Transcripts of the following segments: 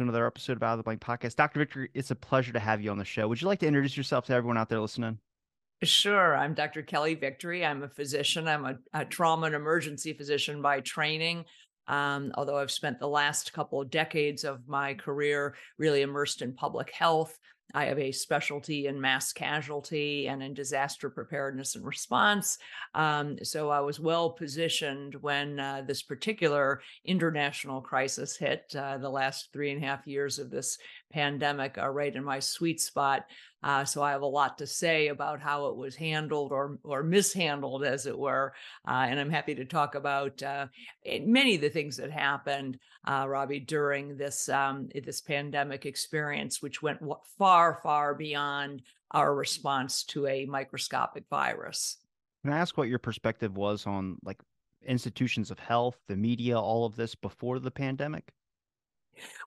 To another episode of Out of the Blank Podcast. Dr. Victory, it's a pleasure to have you on the show. Would you like to introduce yourself to everyone out there listening? Sure. I'm Dr. Kelly Victory. I'm a physician. I'm a, a trauma and emergency physician by training. Um, although I've spent the last couple of decades of my career really immersed in public health, I have a specialty in mass casualty and in disaster preparedness and response. Um, so I was well positioned when uh, this particular international crisis hit. Uh, the last three and a half years of this pandemic are right in my sweet spot. Uh, so I have a lot to say about how it was handled or or mishandled, as it were. Uh, and I'm happy to talk about uh, eh, many of the things that happened, uh, Robbie, during this um, this pandemic experience, which went far far beyond our response to a microscopic virus. Can I ask what your perspective was on like institutions of health, the media, all of this before the pandemic?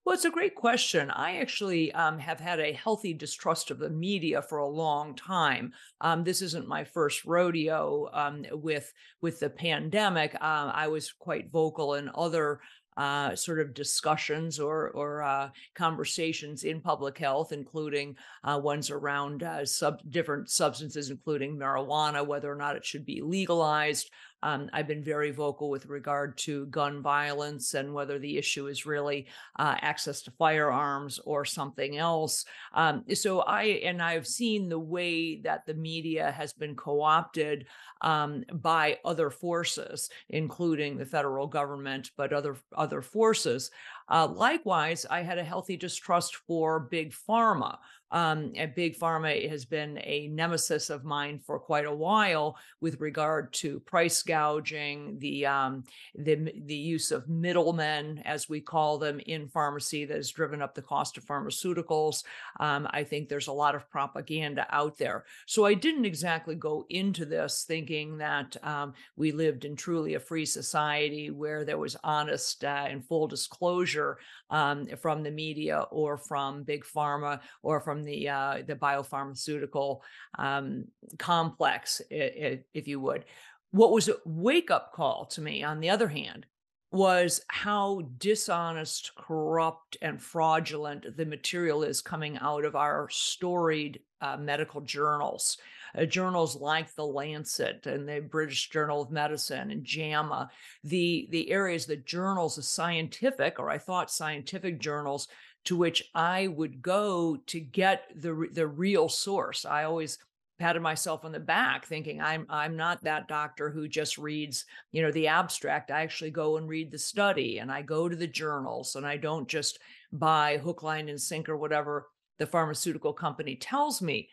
Well, it's a great question. I actually um, have had a healthy distrust of the media for a long time. Um, this isn't my first rodeo um, with with the pandemic. Uh, I was quite vocal in other uh, sort of discussions or or uh, conversations in public health, including uh, ones around uh, sub different substances, including marijuana, whether or not it should be legalized. Um, I've been very vocal with regard to gun violence and whether the issue is really uh, access to firearms or something else. Um, so I and I've seen the way that the media has been co-opted um, by other forces, including the federal government, but other other forces. Uh, likewise, I had a healthy distrust for big pharma. Um, and big pharma has been a nemesis of mine for quite a while with regard to price gouging, the um, the the use of middlemen, as we call them, in pharmacy that has driven up the cost of pharmaceuticals. Um, I think there's a lot of propaganda out there. So I didn't exactly go into this thinking that um, we lived in truly a free society where there was honest uh, and full disclosure um, from the media or from big pharma or from the uh, the biopharmaceutical um, complex, if you would. What was a wake up call to me, on the other hand, was how dishonest, corrupt, and fraudulent the material is coming out of our storied uh, medical journals. Uh, journals like the Lancet and the British Journal of Medicine and JAMA, the, the areas, the journals, the scientific, or I thought scientific journals, to which I would go to get the, the real source. I always patted myself on the back thinking i'm i'm not that doctor who just reads you know the abstract. I actually go and read the study and i go to the journals and i don't just buy hook line and sinker whatever the pharmaceutical company tells me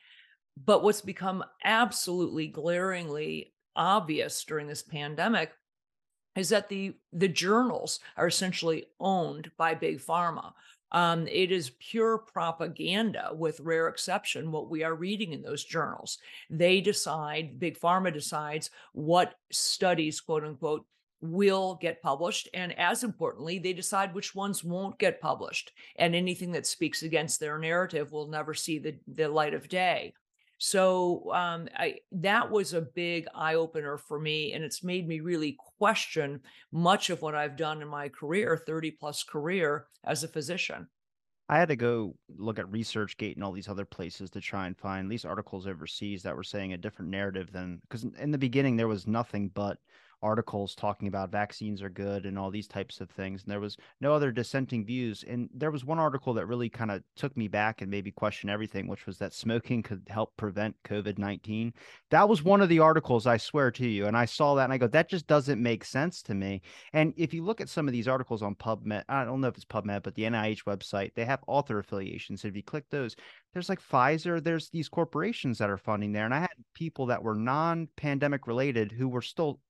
but what's become absolutely glaringly obvious during this pandemic is that the the journals are essentially owned by big pharma um, it is pure propaganda, with rare exception, what we are reading in those journals. They decide, Big Pharma decides what studies, quote unquote, will get published. And as importantly, they decide which ones won't get published. And anything that speaks against their narrative will never see the, the light of day. So um, I, that was a big eye opener for me. And it's made me really question much of what I've done in my career, 30 plus career as a physician. I had to go look at ResearchGate and all these other places to try and find these articles overseas that were saying a different narrative than because in the beginning there was nothing but articles talking about vaccines are good and all these types of things. And there was no other dissenting views. And there was one article that really kind of took me back and made me question everything, which was that smoking could help prevent COVID 19. That was one of the articles, I swear to you. And I saw that and I go, that just doesn't make sense to me. And if you look at some of these articles on PubMed, I don't know if it's PubMed, but the NIH website, they have author affiliations. If you click those, there's like Pfizer, there's these corporations that are funding there. And I had people that were non pandemic related who were still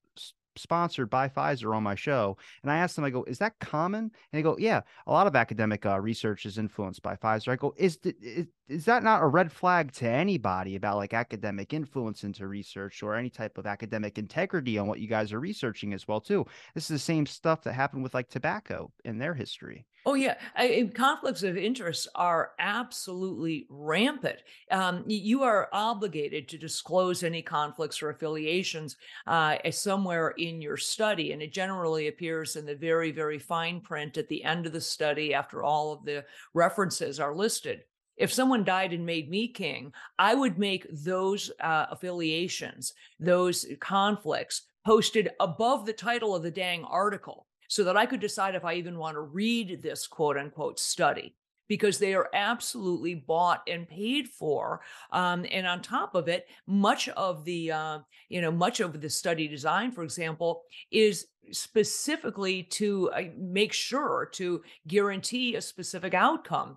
sponsored by Pfizer on my show. And I asked them, I go, is that common? And they go, yeah, a lot of academic uh, research is influenced by Pfizer. I go, is, is is that not a red flag to anybody about like academic influence into research or any type of academic integrity on what you guys are researching as well too? This is the same stuff that happened with like tobacco in their history. Oh yeah, I, conflicts of interest are absolutely rampant. Um, you are obligated to disclose any conflicts or affiliations uh, somewhere in your study. And it generally appears in the very, very fine print at the end of the study after all of the references are listed. If someone died and made me king, I would make those uh, affiliations, those conflicts posted above the title of the dang article so that I could decide if I even want to read this quote unquote study because they are absolutely bought and paid for. Um, and on top of it, much of the uh, you know much of the study design, for example, is specifically to uh, make sure to guarantee a specific outcome.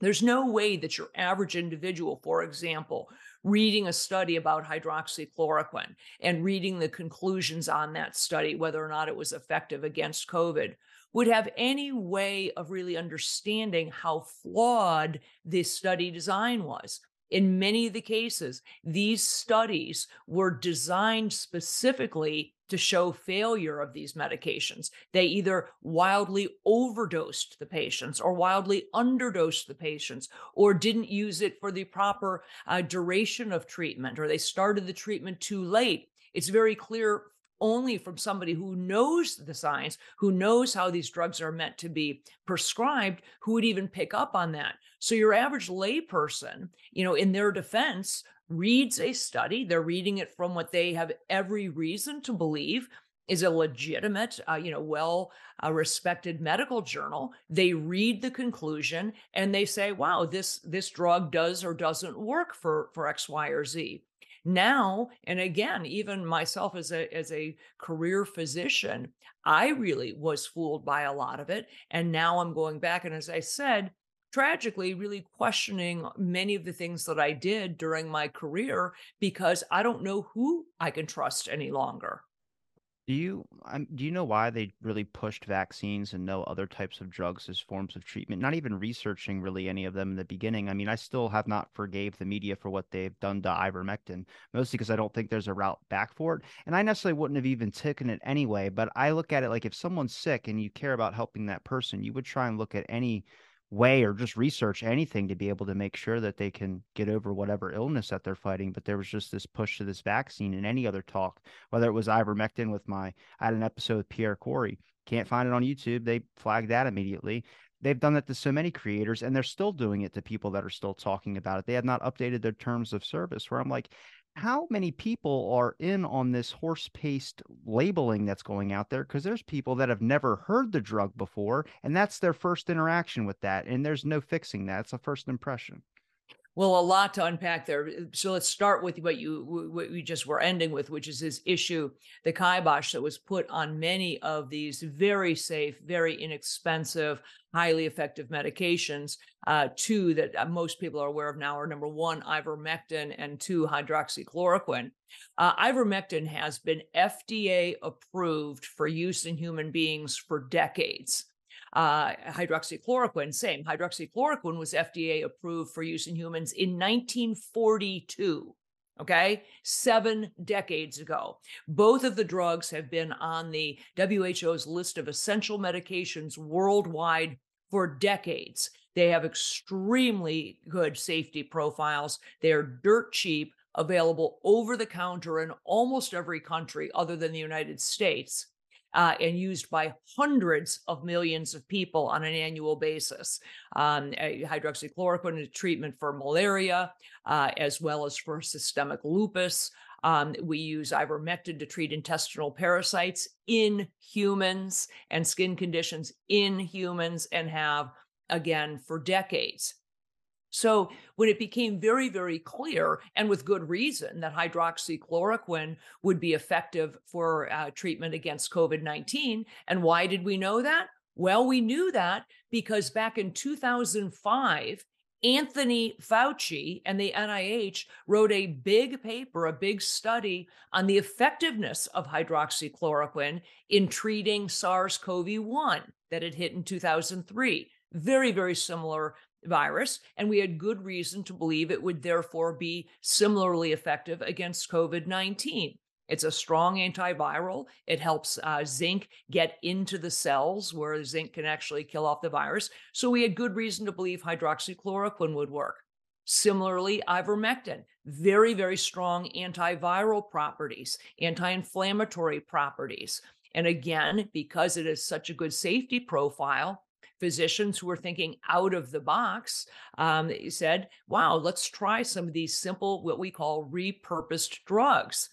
There's no way that your average individual, for example, reading a study about hydroxychloroquine and reading the conclusions on that study, whether or not it was effective against COVID, would have any way of really understanding how flawed this study design was. In many of the cases, these studies were designed specifically to show failure of these medications. They either wildly overdosed the patients or wildly underdosed the patients or didn't use it for the proper uh, duration of treatment or they started the treatment too late. It's very clear only from somebody who knows the science, who knows how these drugs are meant to be prescribed, who would even pick up on that. So your average layperson, you know, in their defense, reads a study. They're reading it from what they have every reason to believe is a legitimate, uh, you know, well uh, respected medical journal. They read the conclusion and they say, "Wow, this this drug does or doesn't work for for X, Y, or Z." Now, and again, even myself as a as a career physician, I really was fooled by a lot of it, and now I'm going back and as I said, tragically really questioning many of the things that I did during my career because I don't know who I can trust any longer. Do you um, do you know why they really pushed vaccines and no other types of drugs as forms of treatment? Not even researching really any of them in the beginning. I mean, I still have not forgave the media for what they've done to ivermectin, mostly because I don't think there's a route back for it. And I necessarily wouldn't have even taken it anyway. But I look at it like if someone's sick and you care about helping that person, you would try and look at any way or just research anything to be able to make sure that they can get over whatever illness that they're fighting. But there was just this push to this vaccine and any other talk, whether it was ivermectin with my, I had an episode with Pierre Kory. Can't find it on YouTube. They flagged that immediately. They've done that to so many creators and they're still doing it to people that are still talking about it. They have not updated their terms of service where I'm like, how many people are in on this horse paste labeling that's going out there? Because there's people that have never heard the drug before, and that's their first interaction with that. And there's no fixing that. It's a first impression. Well, a lot to unpack there. So let's start with what you what we just were ending with, which is this issue, the kibosh that was put on many of these very safe, very inexpensive, highly effective medications. Uh, two that uh, most people are aware of now are number one, ivermectin, and two, hydroxychloroquine. Uh, ivermectin has been FDA approved for use in human beings for decades. Uh, hydroxychloroquine, same. Hydroxychloroquine was FDA approved for use in humans in 1942. Okay, seven decades ago. Both of the drugs have been on the WHO's list of essential medications worldwide for decades. They have extremely good safety profiles. They are dirt cheap, available over the counter in almost every country other than the United States uh, and used by hundreds of millions of people on an annual basis. Um, hydroxychloroquine is treatment for malaria, uh, as well as for systemic lupus. Um, we use ivermectin to treat intestinal parasites in humans and skin conditions in humans and have, again, for decades. So when it became very, very clear, and with good reason, that hydroxychloroquine would be effective for uh, treatment against COVID 19, and why did we know that? Well, we knew that because back in 2005, Anthony Fauci and the NIH wrote a big paper, a big study on the effectiveness of hydroxychloroquine in treating SARS CoV 1 that had hit in 2003. Very, very similar virus, and we had good reason to believe it would therefore be similarly effective against COVID 19. It's a strong antiviral. It helps uh, zinc get into the cells where zinc can actually kill off the virus. So we had good reason to believe hydroxychloroquine would work. Similarly, ivermectin, very, very strong antiviral properties, anti inflammatory properties. And again, because it has such a good safety profile, physicians who were thinking out of the box um, said, wow, let's try some of these simple, what we call repurposed drugs.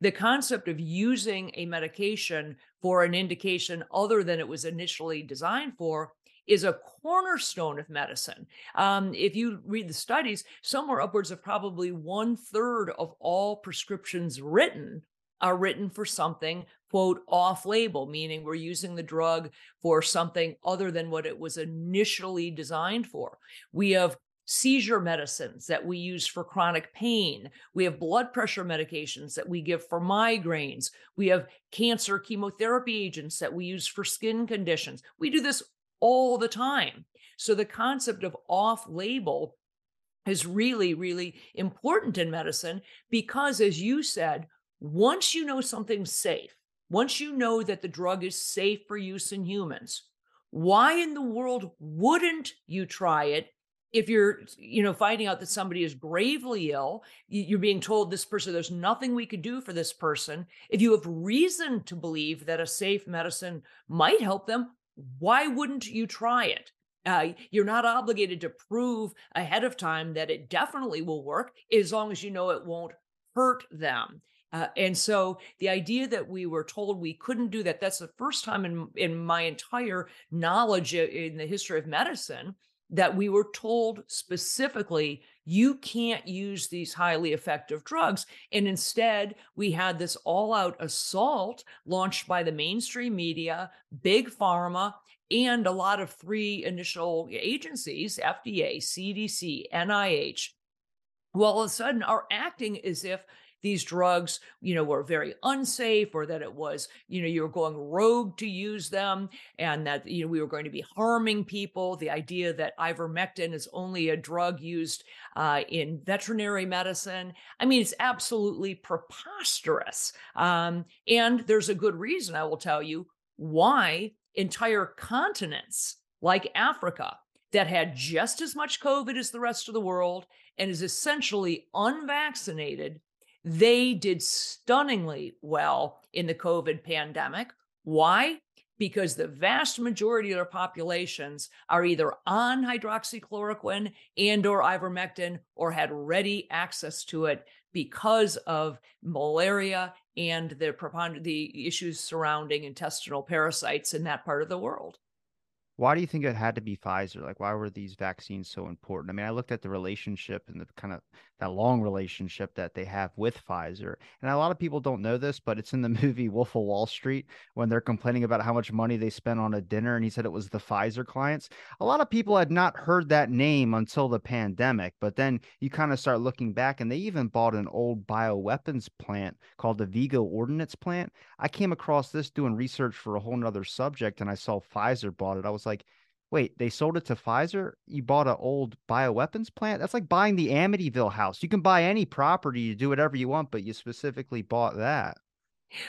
The concept of using a medication for an indication other than it was initially designed for is a cornerstone of medicine. Um, if you read the studies, somewhere upwards of probably one third of all prescriptions written are written for something, quote, off label, meaning we're using the drug for something other than what it was initially designed for. We have seizure medicines that we use for chronic pain. We have blood pressure medications that we give for migraines. We have cancer chemotherapy agents that we use for skin conditions. We do this all the time. So the concept of off label is really, really important in medicine because, as you said, once you know something's safe, once you know that the drug is safe for use in humans, why in the world wouldn't you try it if you're you know finding out that somebody is gravely ill you're being told this person there's nothing we could do for this person. If you have reason to believe that a safe medicine might help them why wouldn't you try it? Uh, you're not obligated to prove ahead of time that it definitely will work as long as you know it won't hurt them uh, and so the idea that we were told we couldn't do that, that's the first time in, in my entire knowledge in the history of medicine that we were told specifically you can't use these highly effective drugs. And instead, we had this all out assault launched by the mainstream media, big pharma, and a lot of three initial agencies FDA, CDC, NIH. Well, all of a sudden, are acting as if these drugs, you know, were very unsafe or that it was, you know, you were going rogue to use them and that, you know, we were going to be harming people. The idea that ivermectin is only a drug used uh, in veterinary medicine. I mean, it's absolutely preposterous. Um, and there's a good reason, I will tell you, why entire continents like Africa that had just as much COVID as the rest of the world and is essentially unvaccinated they did stunningly well in the COVID pandemic. Why? Because the vast majority of their populations are either on hydroxychloroquine and or ivermectin or had ready access to it because of malaria and the, the issues surrounding intestinal parasites in that part of the world. Why do you think it had to be Pfizer? Like, why were these vaccines so important? I mean, I looked at the relationship and the kind of that long relationship that they have with Pfizer. And a lot of people don't know this, but it's in the movie Wolf of Wall Street when they're complaining about how much money they spent on a dinner. And he said it was the Pfizer clients. A lot of people had not heard that name until the pandemic. But then you kind of start looking back, and they even bought an old bioweapons plant called the Vigo Ordnance Plant. I came across this doing research for a whole nother subject, and I saw Pfizer bought it. I was like, wait, they sold it to Pfizer? You bought an old bioweapons plant? That's like buying the Amityville house. You can buy any property, you do whatever you want, but you specifically bought that.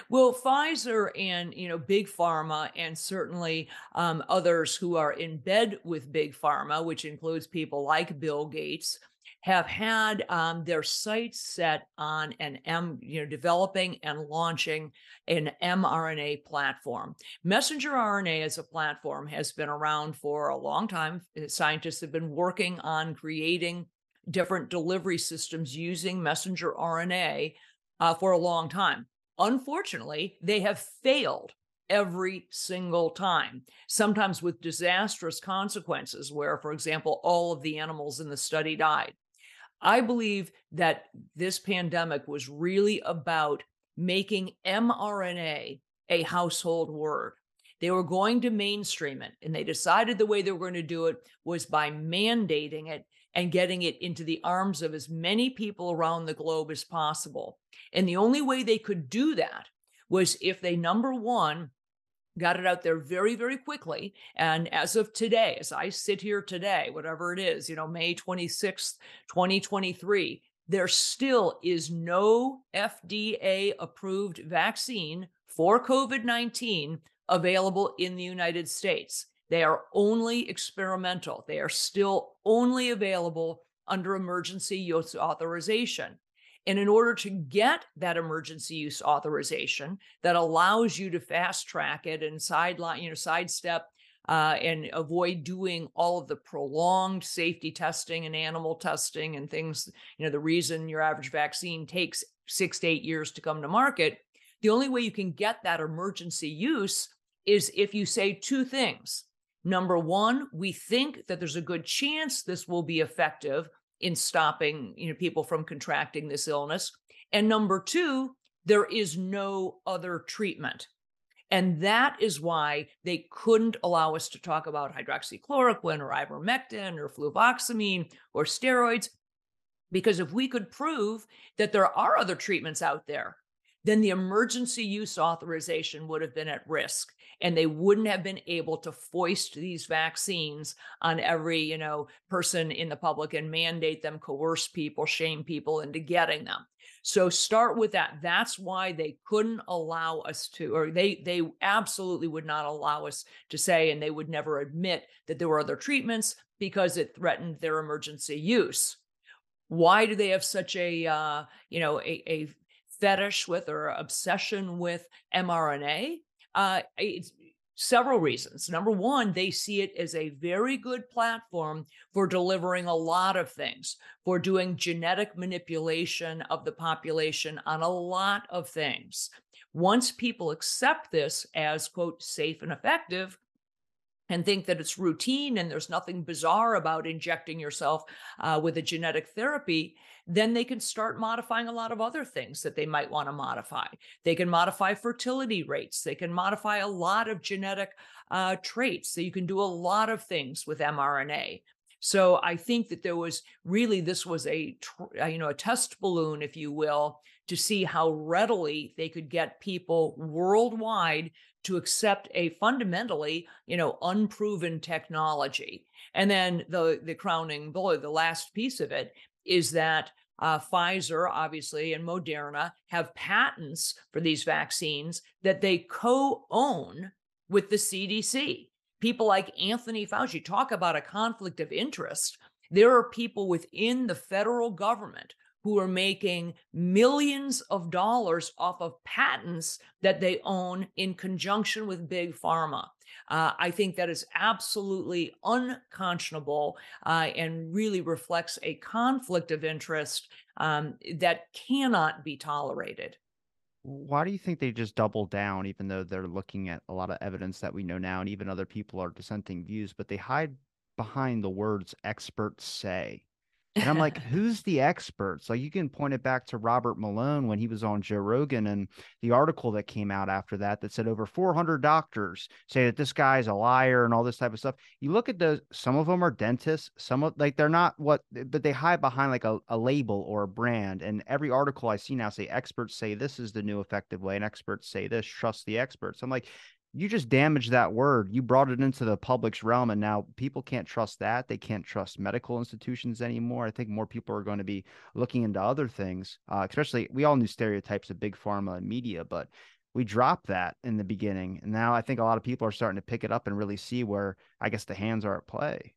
Well, Pfizer and you know big pharma, and certainly um, others who are in bed with big pharma, which includes people like Bill Gates, have had um, their sights set on an M, you know, developing and launching an mRNA platform. Messenger RNA as a platform has been around for a long time. Uh, scientists have been working on creating different delivery systems using messenger RNA uh, for a long time. Unfortunately, they have failed every single time, sometimes with disastrous consequences, where, for example, all of the animals in the study died. I believe that this pandemic was really about making mRNA a household word. They were going to mainstream it, and they decided the way they were going to do it was by mandating it and getting it into the arms of as many people around the globe as possible. And the only way they could do that was if they, number one, got it out there very, very quickly. And as of today, as I sit here today, whatever it is, you know, May 26th, 2023, there still is no FDA approved vaccine for COVID 19 available in the United States. They are only experimental, they are still only available under emergency use authorization. And in order to get that emergency use authorization that allows you to fast track it and sideline, you know, sidestep uh, and avoid doing all of the prolonged safety testing and animal testing and things, you know, the reason your average vaccine takes six to eight years to come to market. The only way you can get that emergency use is if you say two things. Number one, we think that there's a good chance this will be effective in stopping you know people from contracting this illness. And number 2 there is no other treatment. And that is why they couldn't allow us to talk about hydroxychloroquine or ivermectin or fluvoxamine or steroids because if we could prove that there are other treatments out there then the emergency use authorization would have been at risk and they wouldn't have been able to foist these vaccines on every you know person in the public and mandate them coerce people shame people into getting them. So start with that. That's why they couldn't allow us to or they they absolutely would not allow us to say and they would never admit that there were other treatments because it threatened their emergency use. Why do they have such a uh, you know a, a fetish with or obsession with mRNA. Uh, it's several reasons. Number one, they see it as a very good platform for delivering a lot of things, for doing genetic manipulation of the population on a lot of things. Once people accept this as, quote, safe and effective, and think that it's routine and there's nothing bizarre about injecting yourself uh, with a genetic therapy, then they can start modifying a lot of other things that they might want to modify. They can modify fertility rates, they can modify a lot of genetic uh, traits. So you can do a lot of things with mRNA. So I think that there was really this was a uh, you know a test balloon, if you will, to see how readily they could get people worldwide to accept a fundamentally you know unproven technology. And then the the crowning blow, the last piece of it is that uh, Pfizer, obviously, and Moderna have patents for these vaccines that they co own with the CDC. People like Anthony Fauci talk about a conflict of interest. There are people within the federal government who are making millions of dollars off of patents that they own in conjunction with big pharma. Uh, I think that is absolutely unconscionable uh, and really reflects a conflict of interest um, that cannot be tolerated. Why do you think they just double down, even though they're looking at a lot of evidence that we know now, and even other people are dissenting views, but they hide behind the words experts say? And I'm like, who's the experts? Like you can point it back to Robert Malone when he was on Joe Rogan and the article that came out after that that said over 400 doctors say that this guy's a liar and all this type of stuff. You look at those, some of them are dentists, some of like they're not what, but they hide behind like a, a label or a brand. And every article I see now say experts say this is the new effective way and experts say this, trust the experts. I'm like, you just damaged that word. You brought it into the public's realm, and now people can't trust that. They can't trust medical institutions anymore. I think more people are going to be looking into other things, uh, especially we all knew stereotypes of big pharma and media, but we dropped that in the beginning. And now I think a lot of people are starting to pick it up and really see where I guess the hands are at play.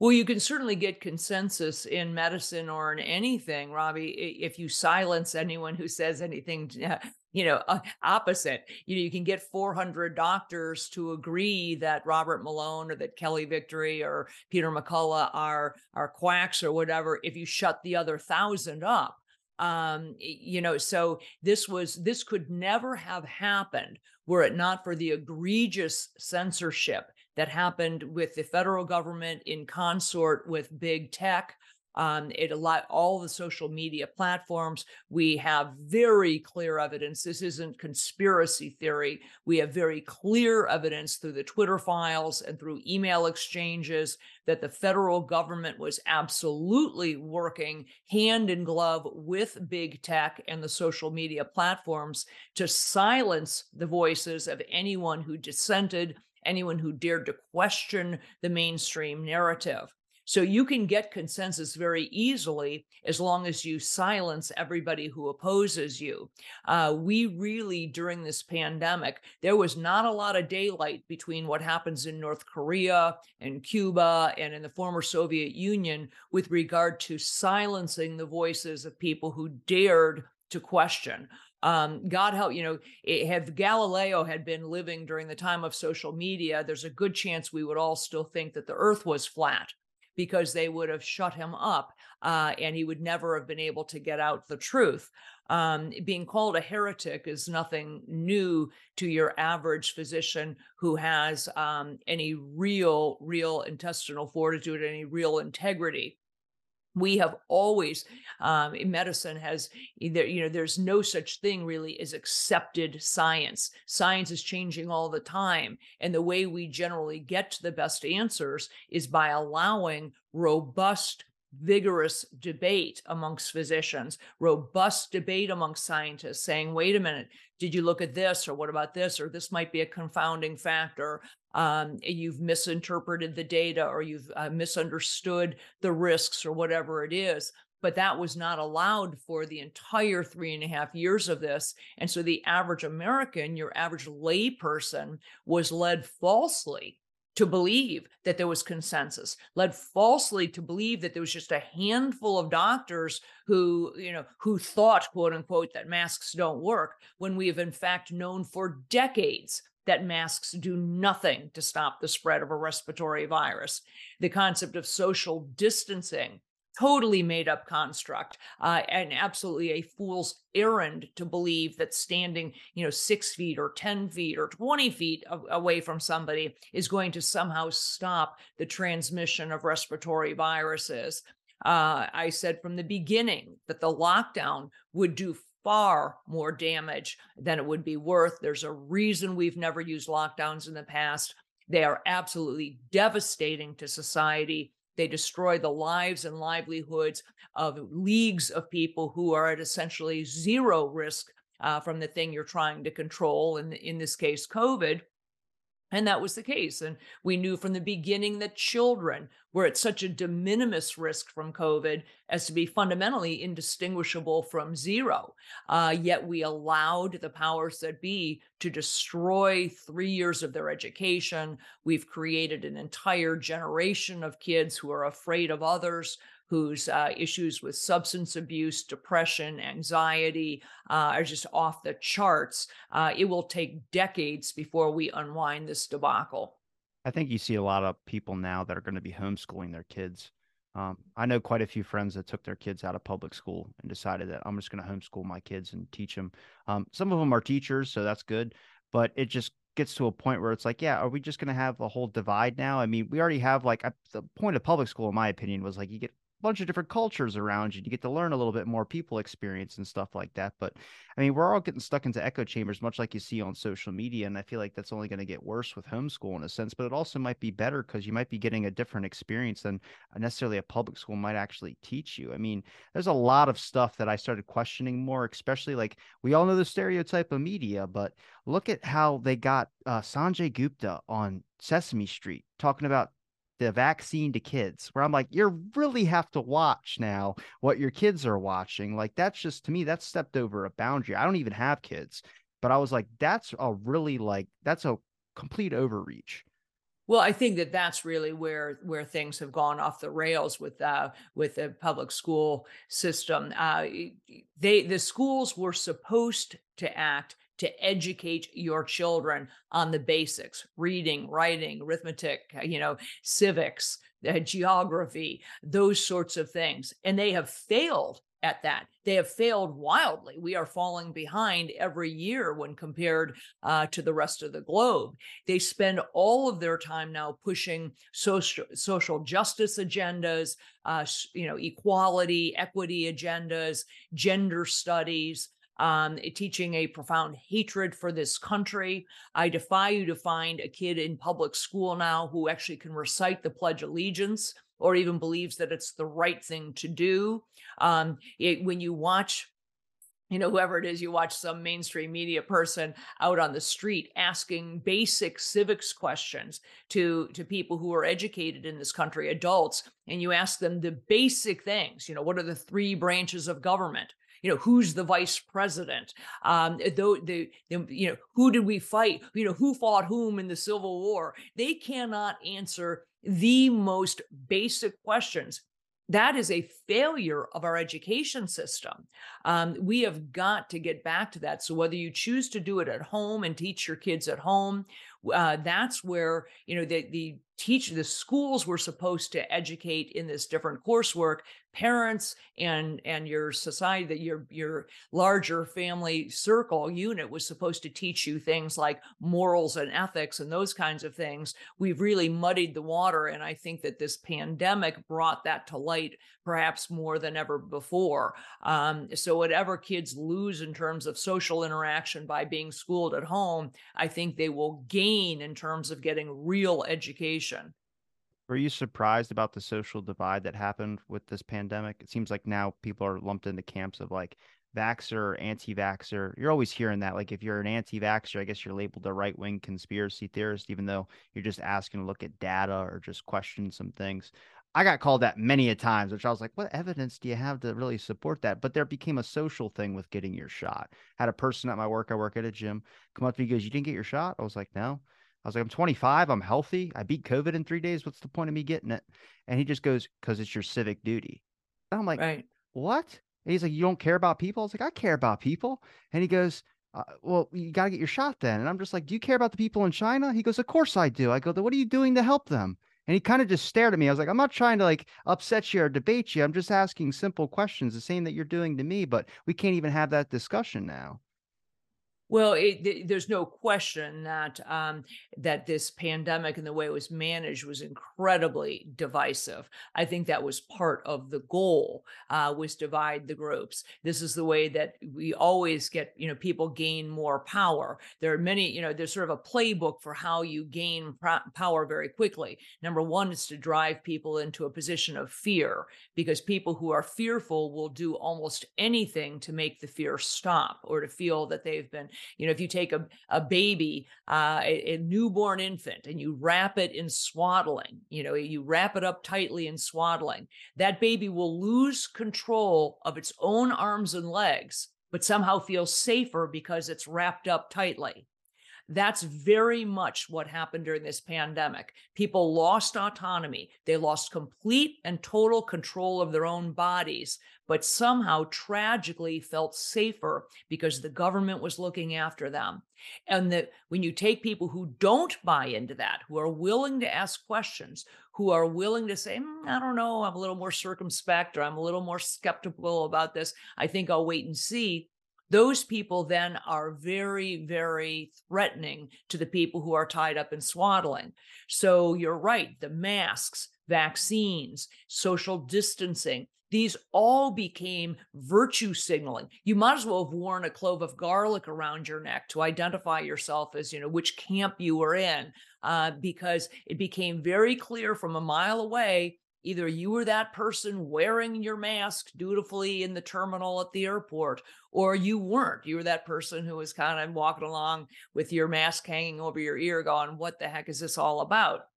Well, you can certainly get consensus in medicine or in anything, Robbie, if you silence anyone who says anything, you know, uh, opposite. You know, you can get 400 doctors to agree that Robert Malone or that Kelly Victory or Peter McCullough are are quacks or whatever. If you shut the other thousand up, um, you know, so this was this could never have happened were it not for the egregious censorship that happened with the federal government in consort with big tech. Um, it a lot all the social media platforms. We have very clear evidence. This isn't conspiracy theory. We have very clear evidence through the Twitter files and through email exchanges that the federal government was absolutely working hand in glove with big tech and the social media platforms to silence the voices of anyone who dissented anyone who dared to question the mainstream narrative. So you can get consensus very easily as long as you silence everybody who opposes you. Uh, we really, during this pandemic, there was not a lot of daylight between what happens in North Korea and Cuba and in the former Soviet Union with regard to silencing the voices of people who dared to question um, God help, you know, if Galileo had been living during the time of social media, there's a good chance we would all still think that the earth was flat because they would have shut him up uh, and he would never have been able to get out the truth. Um, being called a heretic is nothing new to your average physician who has um, any real, real intestinal fortitude, any real integrity we have always um, medicine has either you know there's no such thing really as accepted science. Science is changing all the time and the way we generally get to the best answers is by allowing robust vigorous debate amongst physicians, robust debate amongst scientists saying, wait a minute, did you look at this or what about this? Or this might be a confounding factor. Um, you've misinterpreted the data or you've uh, misunderstood the risks or whatever it is. But that was not allowed for the entire three and a half years of this. And so the average American, your average layperson, was led falsely to believe that there was consensus, led falsely to believe that there was just a handful of doctors who, you know, who thought, quote unquote, that masks don't work, when we have in fact known for decades that masks do nothing to stop the spread of a respiratory virus. The concept of social distancing totally made up construct uh, and absolutely a fool's errand to believe that standing you know six feet or 10 feet or 20 feet away from somebody is going to somehow stop the transmission of respiratory viruses. Uh, i said from the beginning that the lockdown would do far more damage than it would be worth. There's a reason we've never used lockdowns in the past. They are absolutely devastating to society they destroy the lives and livelihoods of leagues of people who are at essentially zero risk uh, from the thing you're trying to control, and in, in this case, COVID. And that was the case. And we knew from the beginning that children were at such a de minimis risk from COVID as to be fundamentally indistinguishable from zero. Uh, yet we allowed the powers that be to destroy three years of their education. We've created an entire generation of kids who are afraid of others, whose uh, issues with substance abuse, depression, anxiety uh, are just off the charts. Uh, it will take decades before we unwind this debacle. I think you see a lot of people now that are going to be homeschooling their kids. Um, I know quite a few friends that took their kids out of public school and decided that I'm just going to homeschool my kids and teach them. Um, some of them are teachers, so that's good, but it just gets to a point where it's like, yeah, are we just going to have a whole divide now? I mean, we already have like the point of public school, in my opinion, was like you get bunch of different cultures around you. You get to learn a little bit more people experience and stuff like that. But I mean, we're all getting stuck into echo chambers, much like you see on social media. And I feel like that's only going to get worse with homeschool in a sense, but it also might be better because you might be getting a different experience than necessarily a public school might actually teach you. I mean, there's a lot of stuff that I started questioning more, especially like we all know the stereotype of media, but look at how they got uh, Sanjay Gupta on Sesame Street talking about the vaccine to kids where i'm like you really have to watch now what your kids are watching. Like that's just to me that's stepped over a boundary. I don't even have kids but i was like that's a really like that's a complete overreach. Well, I think that that's really where where things have gone off the rails with uh, with the public school system. Uh, they the schools were supposed to act to educate your children on the basics reading writing arithmetic uh, you know civics uh, geography those sorts of things. And they have failed at that. They have failed wildly. We are falling behind every year when compared uh, to the rest of the globe. They spend all of their time now pushing social social justice agendas uh, you know equality equity agendas gender studies um, eh, teaching a profound hatred for this country. I defy you to find a kid in public school now who actually can recite the Pledge of Allegiance or even believes that it's the right thing to do. Um, it, when you watch you know whoever it is you watch some mainstream media person out on the street asking basic civics questions to to people who are educated in this country adults and you ask them the basic things you know what are the three branches of government you know who's the vice president um though the, the you know who did we fight you know who fought whom in the civil war they cannot answer the most basic questions that is a failure of our education system. Um, we have got to get back to that. So whether you choose to do it at home and teach your kids at home, uh, that's where you know the the teach the schools were supposed to educate in this different coursework parents and and your society that your your larger family circle unit was supposed to teach you things like morals and ethics and those kinds of things. We've really muddied the water and i think that this pandemic brought that to light perhaps more than ever before. Um, so whatever kids lose in terms of social interaction by being schooled at home i think they will gain in terms of getting real education were you surprised about the social divide that happened with this pandemic? It seems like now people are lumped into camps of like vaxer, anti vaxer. You're always hearing that. Like if you're an anti vaxer, I guess you're labeled a right wing conspiracy theorist, even though you're just asking to look at data or just question some things. I got called that many a times, which I was like, what evidence do you have to really support that? But there became a social thing with getting your shot. Had a person at my work, I work at a gym, come up to me, goes, You didn't get your shot? I was like, No. I was like, I'm 25. I'm healthy. I beat COVID in three days. What's the point of me getting it? And he just goes, because it's your civic duty. And I'm like, right. what? And he's like, you don't care about people? I was like, I care about people. And he goes, uh, well, you got to get your shot then. And I'm just like, do you care about the people in China? He goes, of course I do. I go, what are you doing to help them? And he kind of just stared at me. I was like, I'm not trying to like upset you or debate you. I'm just asking simple questions, the same that you're doing to me, but we can't even have that discussion now. Well, it, there's no question that um, that this pandemic and the way it was managed was incredibly divisive. I think that was part of the goal uh, was divide the groups. This is the way that we always get, you know, people gain more power. There are many, you know, there's sort of a playbook for how you gain power very quickly. Number one is to drive people into a position of fear because people who are fearful will do almost anything to make the fear stop or to feel that they've been you know, if you take a, a baby, uh, a, a newborn infant, and you wrap it in swaddling, you know, you wrap it up tightly in swaddling, that baby will lose control of its own arms and legs, but somehow feel safer because it's wrapped up tightly. That's very much what happened during this pandemic. People lost autonomy. They lost complete and total control of their own bodies, but somehow tragically felt safer because the government was looking after them. And that when you take people who don't buy into that, who are willing to ask questions, who are willing to say, mm, I don't know, I'm a little more circumspect or I'm a little more skeptical about this, I think I'll wait and see those people then are very, very threatening to the people who are tied up in swaddling. So you're right, the masks, vaccines, social distancing, these all became virtue signaling. You might as well have worn a clove of garlic around your neck to identify yourself as, you know, which camp you were in, uh, because it became very clear from a mile away Either you were that person wearing your mask dutifully in the terminal at the airport, or you weren't. You were that person who was kind of walking along with your mask hanging over your ear, going, What the heck is this all about?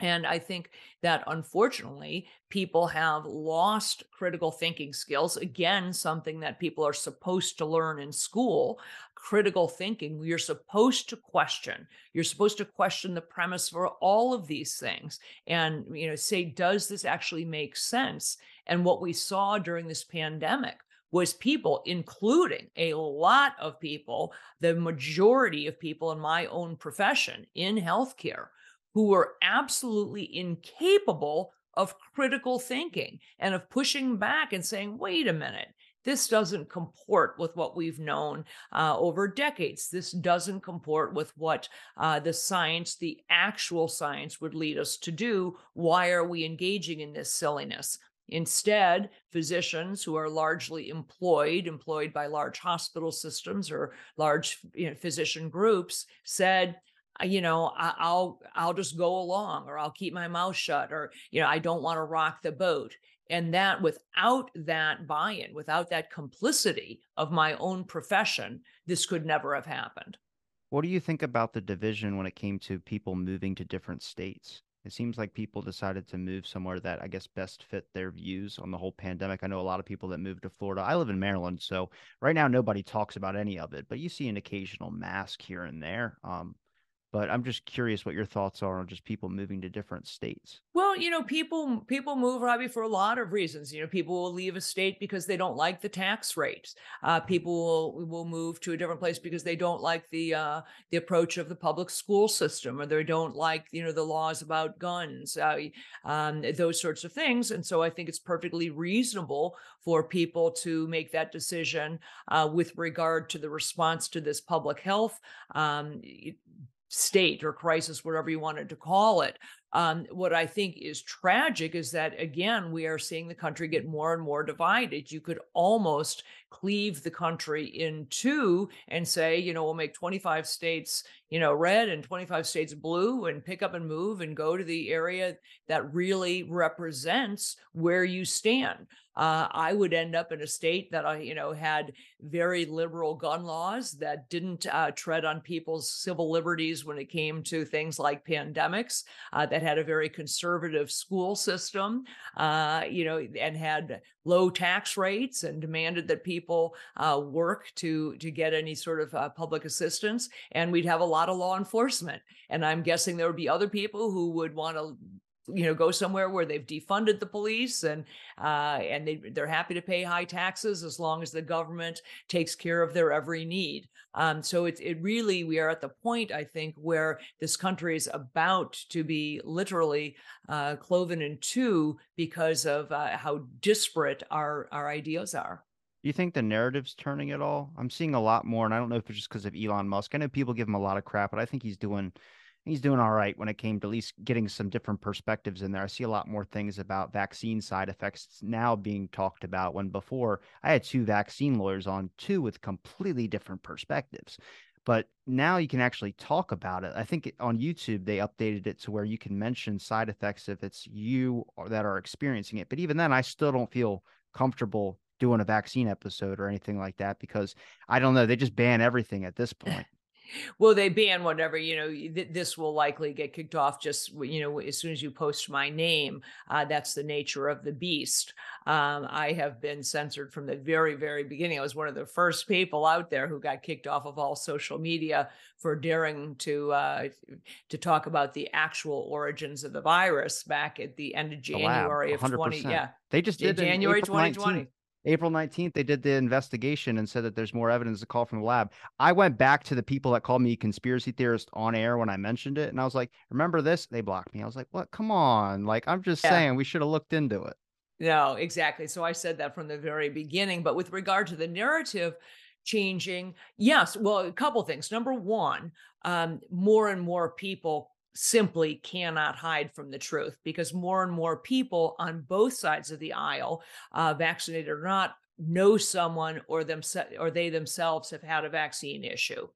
And I think that unfortunately, people have lost critical thinking skills. Again, something that people are supposed to learn in school critical thinking. You're supposed to question. You're supposed to question the premise for all of these things and, you know, say, does this actually make sense? And what we saw during this pandemic was people, including a lot of people, the majority of people in my own profession in healthcare, who were absolutely incapable of critical thinking and of pushing back and saying, wait a minute, this doesn't comport with what we've known uh, over decades. This doesn't comport with what uh, the science, the actual science, would lead us to do. Why are we engaging in this silliness? Instead, physicians who are largely employed, employed by large hospital systems or large you know, physician groups, said, you know i'll i'll just go along or i'll keep my mouth shut or you know i don't want to rock the boat And that without that buy in, without that complicity of my own profession, this could never have happened. What do you think about the division when it came to people moving to different states? It seems like people decided to move somewhere that I guess best fit their views on the whole pandemic. I know a lot of people that moved to Florida. I live in Maryland, so right now nobody talks about any of it, but you see an occasional mask here and there. Um, but I'm just curious what your thoughts are on just people moving to different states. Well, you know, people people move, Robbie, for a lot of reasons. You know, people will leave a state because they don't like the tax rates. Uh, people will will move to a different place because they don't like the uh, the approach of the public school system, or they don't like you know the laws about guns, uh, um, those sorts of things. And so, I think it's perfectly reasonable for people to make that decision uh, with regard to the response to this public health um, state or crisis, whatever you wanted to call it. Um, what I think is tragic is that, again, we are seeing the country get more and more divided. You could almost cleave the country in two and say, you know, we'll make 25 states, you know, red and 25 states blue and pick up and move and go to the area that really represents where you stand. Uh, I would end up in a state that I, you know, had very liberal gun laws that didn't uh, tread on people's civil liberties when it came to things like pandemics, uh, that had a very conservative school system, uh, you know, and had low tax rates and demanded that people uh, work to to get any sort of uh, public assistance. And we'd have a lot of law enforcement. And I'm guessing there would be other people who would want to you know go somewhere where they've defunded the police and uh, and they they're happy to pay high taxes as long as the government takes care of their every need. Um, so it it really we are at the point I think where this country is about to be literally uh, cloven in two because of uh, how disparate our our ideas are. You think the narrative's turning at all? I'm seeing a lot more, and I don't know if it's just because of Elon Musk. I know people give him a lot of crap, but I think he's doing he's doing all right when it came to at least getting some different perspectives in there. I see a lot more things about vaccine side effects now being talked about when before I had two vaccine lawyers on, two with completely different perspectives. But now you can actually talk about it. I think on YouTube they updated it to where you can mention side effects if it's you that are experiencing it. But even then, I still don't feel comfortable doing a vaccine episode or anything like that because I don't know. They just ban everything at this point well they ban whatever you know th- this will likely get kicked off just you know as soon as you post my name uh, that's the nature of the beast. Um, i have been censored from the very very beginning. I was one of the first people out there who got kicked off of all social media for daring to uh, to talk about the actual origins of the virus back at the end of january of 20 yeah they just did january 2020 19th. April 19th, they did the investigation and said that there's more evidence to call from the lab. I went back to the people that called me conspiracy theorist on air when I mentioned it. And I was like, remember this? They blocked me. I was like, what? Come on. Like, I'm just yeah. saying we should have looked into it. No, exactly. So I said that from the very beginning. But with regard to the narrative, changing yes well a couple things number one um, more and more people simply cannot hide from the truth because more and more people on both sides of the aisle, uh, vaccinated or not, know someone or them or they themselves have had a vaccine issue.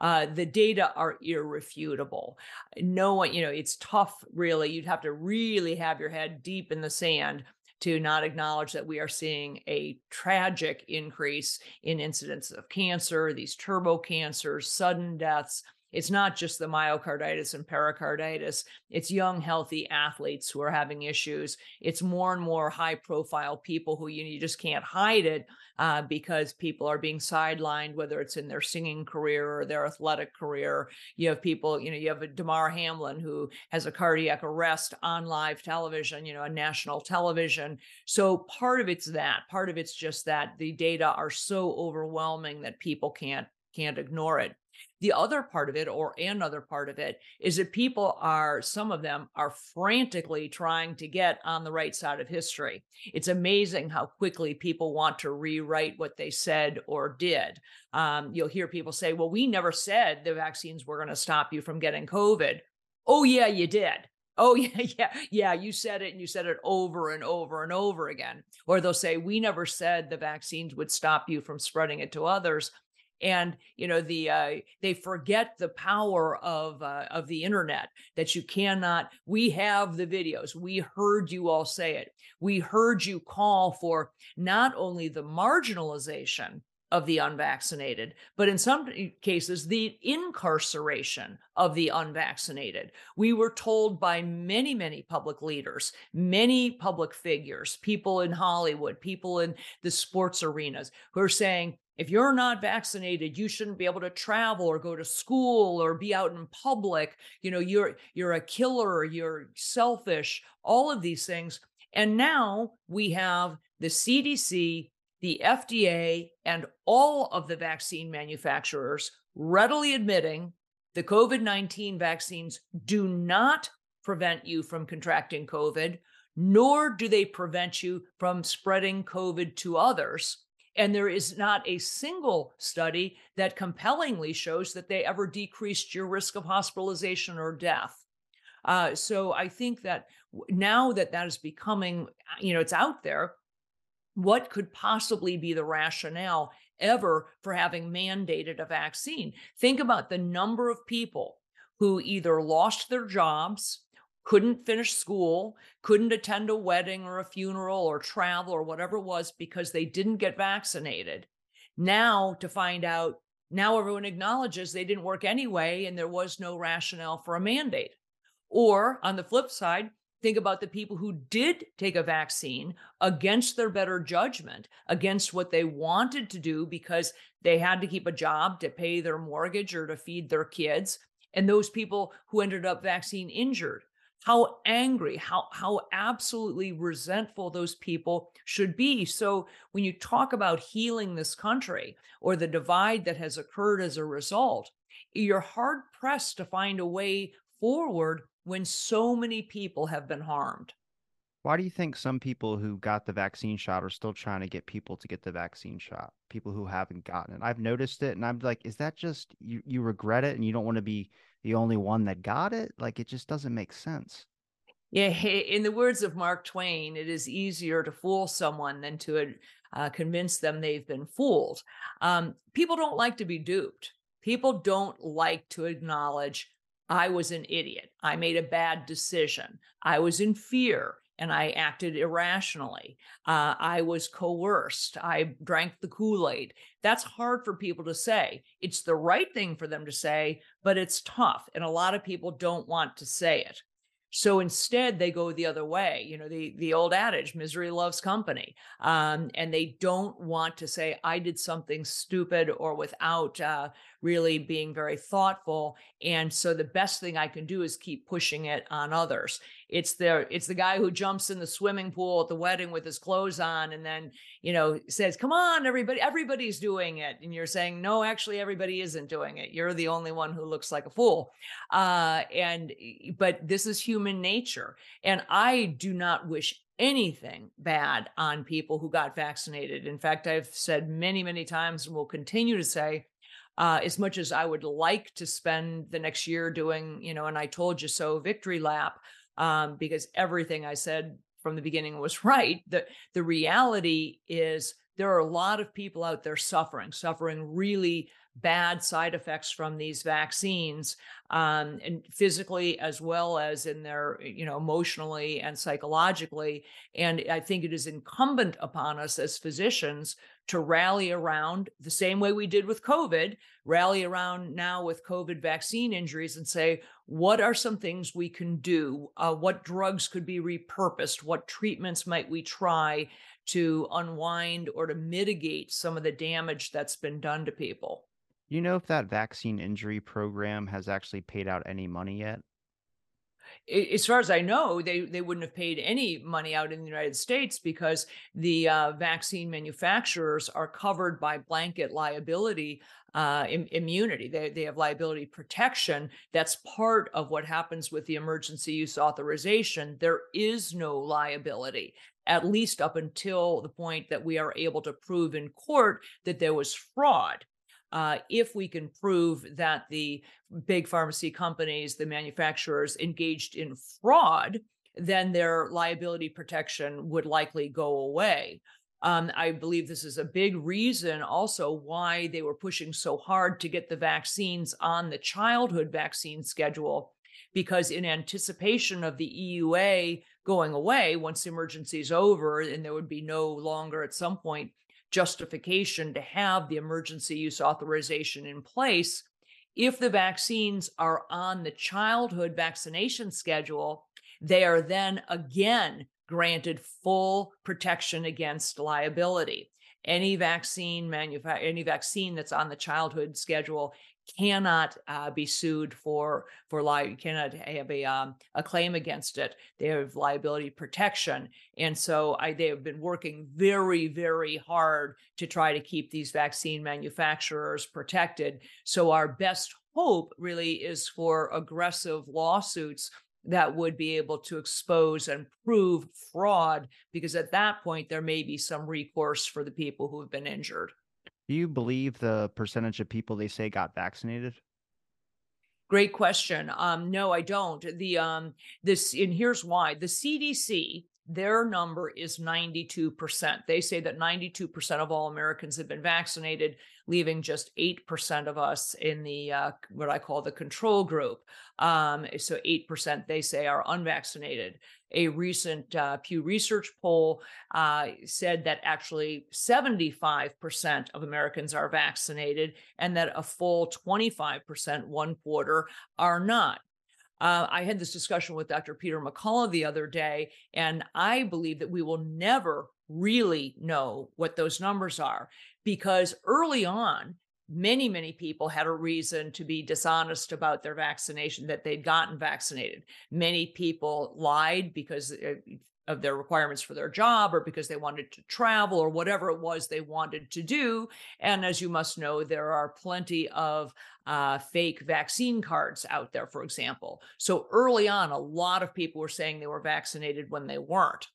Uh, the data are irrefutable. No one, you know, it's tough. Really, you'd have to really have your head deep in the sand to not acknowledge that we are seeing a tragic increase in incidence of cancer, these turbo cancers, sudden deaths it's not just the myocarditis and pericarditis. It's young, healthy athletes who are having issues. It's more and more high profile people who you, you just can't hide it uh, because people are being sidelined, whether it's in their singing career or their athletic career. You have people, you know, you have a Damar Hamlin who has a cardiac arrest on live television, you know, on national television. So part of it's that. Part of it's just that the data are so overwhelming that people can't can't ignore it. The other part of it, or another part of it, is that people are, some of them are frantically trying to get on the right side of history. It's amazing how quickly people want to rewrite what they said or did. Um, you'll hear people say, well, we never said the vaccines were going to stop you from getting COVID. Oh, yeah, you did. Oh yeah, yeah, yeah. You said it and you said it over and over and over again. Or they'll say, We never said the vaccines would stop you from spreading it to others and you know the uh, they forget the power of uh, of the internet that you cannot we have the videos we heard you all say it we heard you call for not only the marginalization of the unvaccinated, but in some cases, the incarceration of the unvaccinated. We were told by many, many public leaders, many public figures, people in Hollywood, people in the sports arenas who are saying, if you're not vaccinated you shouldn't be able to travel or go to school or be out in public you know you're you're a killer you're selfish all of these things and now we have the CDC the FDA and all of the vaccine manufacturers readily admitting the COVID 19 vaccines do not prevent you from contracting COVID, nor do they prevent you from spreading COVID to others. And there is not a single study that compellingly shows that they ever decreased your risk of hospitalization or death. Uh, so I think that now that that is becoming, you know, it's out there, what could possibly be the rationale ever for having mandated a vaccine? Think about the number of people who either lost their jobs, couldn't finish school, couldn't attend a wedding or a funeral or travel or whatever it was because they didn't get vaccinated. Now, to find out, now everyone acknowledges they didn't work anyway and there was no rationale for a mandate. Or on the flip side, think about the people who did take a vaccine against their better judgment, against what they wanted to do because they had to keep a job to pay their mortgage or to feed their kids. And those people who ended up vaccine injured. How angry, how how absolutely resentful those people should be. So when you talk about healing this country or the divide that has occurred as a result, you're hard pressed to find a way forward when so many people have been harmed. Why do you think some people who got the vaccine shot are still trying to get people to get the vaccine shot? People who haven't gotten it. I've noticed it and I'm like, is that just you you regret it and you don't want to be the only one that got it? Like it just doesn't make sense. Yeah, in the words of Mark Twain, it is easier to fool someone than to uh, convince them they've been fooled. Um, people don't like to be duped. People don't like to acknowledge I was an idiot. I made a bad decision. I was in fear and I acted irrationally. Uh, I was coerced. I drank the Kool Aid. That's hard for people to say. It's the right thing for them to say, but it's tough. And a lot of people don't want to say it. So instead, they go the other way. You know, the the old adage, "Misery loves company," um, and they don't want to say, "I did something stupid" or without uh, really being very thoughtful. And so the best thing I can do is keep pushing it on others. It's the it's the guy who jumps in the swimming pool at the wedding with his clothes on and then, you know, says, "Come on, everybody, everybody's doing it." And you're saying, "No, actually everybody isn't doing it. You're the only one who looks like a fool." Uh and but this is human nature. And I do not wish anything bad on people who got vaccinated. In fact, I've said many, many times and will continue to say uh, as much as I would like to spend the next year doing, you know, and I told you so victory lap, um, because everything I said from the beginning was right. The the reality is there are a lot of people out there suffering, suffering really bad side effects from these vaccines um, and physically as well as in their you know emotionally and psychologically and i think it is incumbent upon us as physicians to rally around the same way we did with covid rally around now with covid vaccine injuries and say what are some things we can do? Uh, what drugs could be repurposed? What treatments might we try to unwind or to mitigate some of the damage that's been done to people? You know if that vaccine injury program has actually paid out any money yet? as far as I know, they they wouldn't have paid any money out in the United States because the uh, vaccine manufacturers are covered by blanket liability uh, Im- immunity. They they have liability protection. That's part of what happens with the emergency use authorization. There is no liability. At least up until the point that we are able to prove in court that there was fraud uh, if we can prove that the big pharmacy companies, the manufacturers engaged in fraud, then their liability protection would likely go away. Um, I believe this is a big reason also why they were pushing so hard to get the vaccines on the childhood vaccine schedule, because in anticipation of the EUA going away once the emergency is over, and there would be no longer at some point justification to have the emergency use authorization in place. If the vaccines are on the childhood vaccination schedule, they are then again granted full protection against liability. Any vaccine manufa- any vaccine that's on the childhood schedule cannot uh, be sued for for li- cannot have a um, a claim against it. They have liability protection, and so I, they have been working very very hard to try to keep these vaccine manufacturers protected. So our best hope really is for aggressive lawsuits that would be able to expose and prove fraud because at that point there may be some recourse for the people who have been injured. Do you believe the percentage of people they say got vaccinated? Great question. Um, no, I don't. The um, this and here's why. The CDC their number is 92%. They say that 92% of all Americans have been vaccinated, leaving just 8% of us in the uh, what I call the control group. Um, so 8% they say are unvaccinated. A recent uh, Pew Research poll uh, said that actually 75% of Americans are vaccinated and that a full 25%, one quarter, are not. Uh, I had this discussion with Dr. Peter McCullough the other day, and I believe that we will never really know what those numbers are because early on, many, many people had a reason to be dishonest about their vaccination, that they'd gotten vaccinated. Many people lied because uh, of their requirements for their job or because they wanted to travel or whatever it was they wanted to do. And as you must know, there are plenty of uh, fake vaccine cards out there, for example. So early on, a lot of people were saying they were vaccinated when they weren't.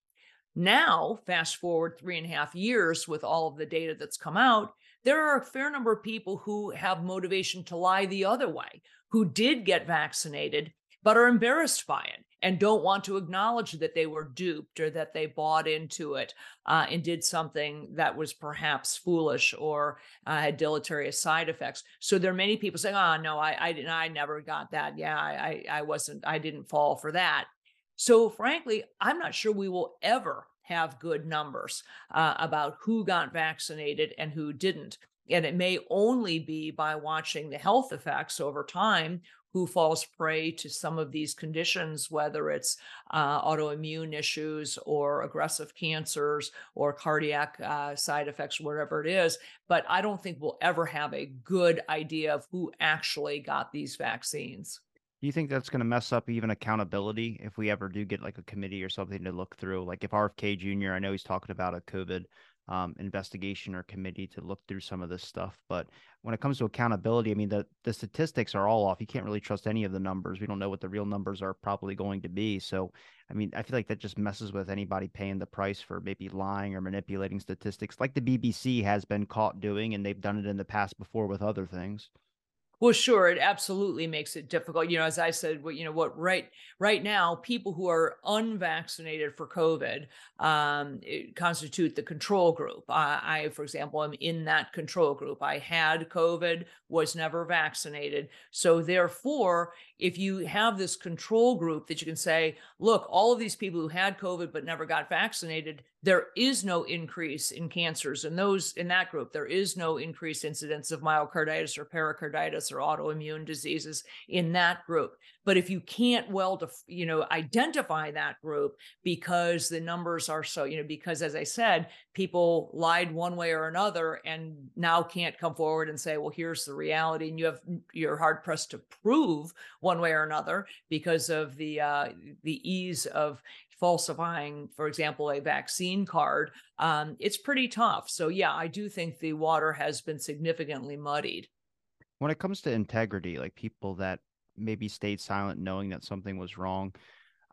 Now, fast forward three and a half years with all of the data that's come out, there are a fair number of people who have motivation to lie the other way, who did get vaccinated, but are embarrassed by it and don't want to acknowledge that they were duped or that they bought into it uh, and did something that was perhaps foolish or uh, had deleterious side effects. So there are many people saying, "Oh no, I I didn't, I never got that. Yeah, I I wasn't, I didn't fall for that." So frankly, I'm not sure we will ever have good numbers uh, about who got vaccinated and who didn't. And it may only be by watching the health effects over time who falls prey to some of these conditions, whether it's uh, autoimmune issues or aggressive cancers or cardiac uh, side effects, whatever it is. But I don't think we'll ever have a good idea of who actually got these vaccines. Do you think that's going to mess up even accountability if we ever do get like a committee or something to look through? Like if RFK Jr., I know he's talking about a COVID um, investigation or committee to look through some of this stuff. But when it comes to accountability, I mean, the, the statistics are all off. You can't really trust any of the numbers. We don't know what the real numbers are probably going to be. So, I mean, I feel like that just messes with anybody paying the price for maybe lying or manipulating statistics, like the BBC has been caught doing, and they've done it in the past before with other things. Well, sure, it absolutely makes it difficult. You know, as I said, what you know, what right right now, people who are unvaccinated for COVID um, constitute the control group. I, I, for example, am in that control group. I had COVID, was never vaccinated, so therefore, if you have this control group that you can say, look, all of these people who had COVID but never got vaccinated, there is no increase in cancers in those in that group. There is no increased incidence of myocarditis or pericarditis or autoimmune diseases in that group. But if you can't well, def- you know, identify that group because the numbers are so, you know, because as I said, people lied one way or another and now can't come forward and say, well, here's the reality. And you have, you're hard pressed to prove one way or another because of the, uh, the ease of falsifying, for example, a vaccine card, um, it's pretty tough. So, yeah, I do think the water has been significantly muddied. When it comes to integrity, like people that maybe stayed silent knowing that something was wrong.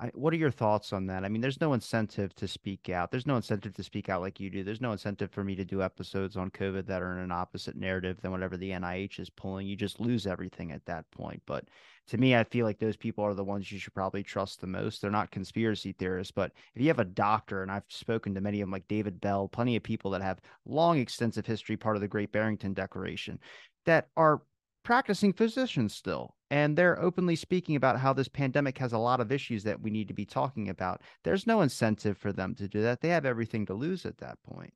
I, what are your thoughts on that? I mean, there's no incentive to speak out. There's no incentive to speak out like you do. There's no incentive for me to do episodes on COVID that are in an opposite narrative than whatever the NIH is pulling. You just lose everything at that point. But to me, I feel like those people are the ones you should probably trust the most. They're not conspiracy theorists, but if you have a doctor, and I've spoken to many of them, like David Bell, plenty of people that have long, extensive history, part of the Great Barrington Declaration, that are practicing physicians still and they're openly speaking about how this pandemic has a lot of issues that we need to be talking about there's no incentive for them to do that they have everything to lose at that point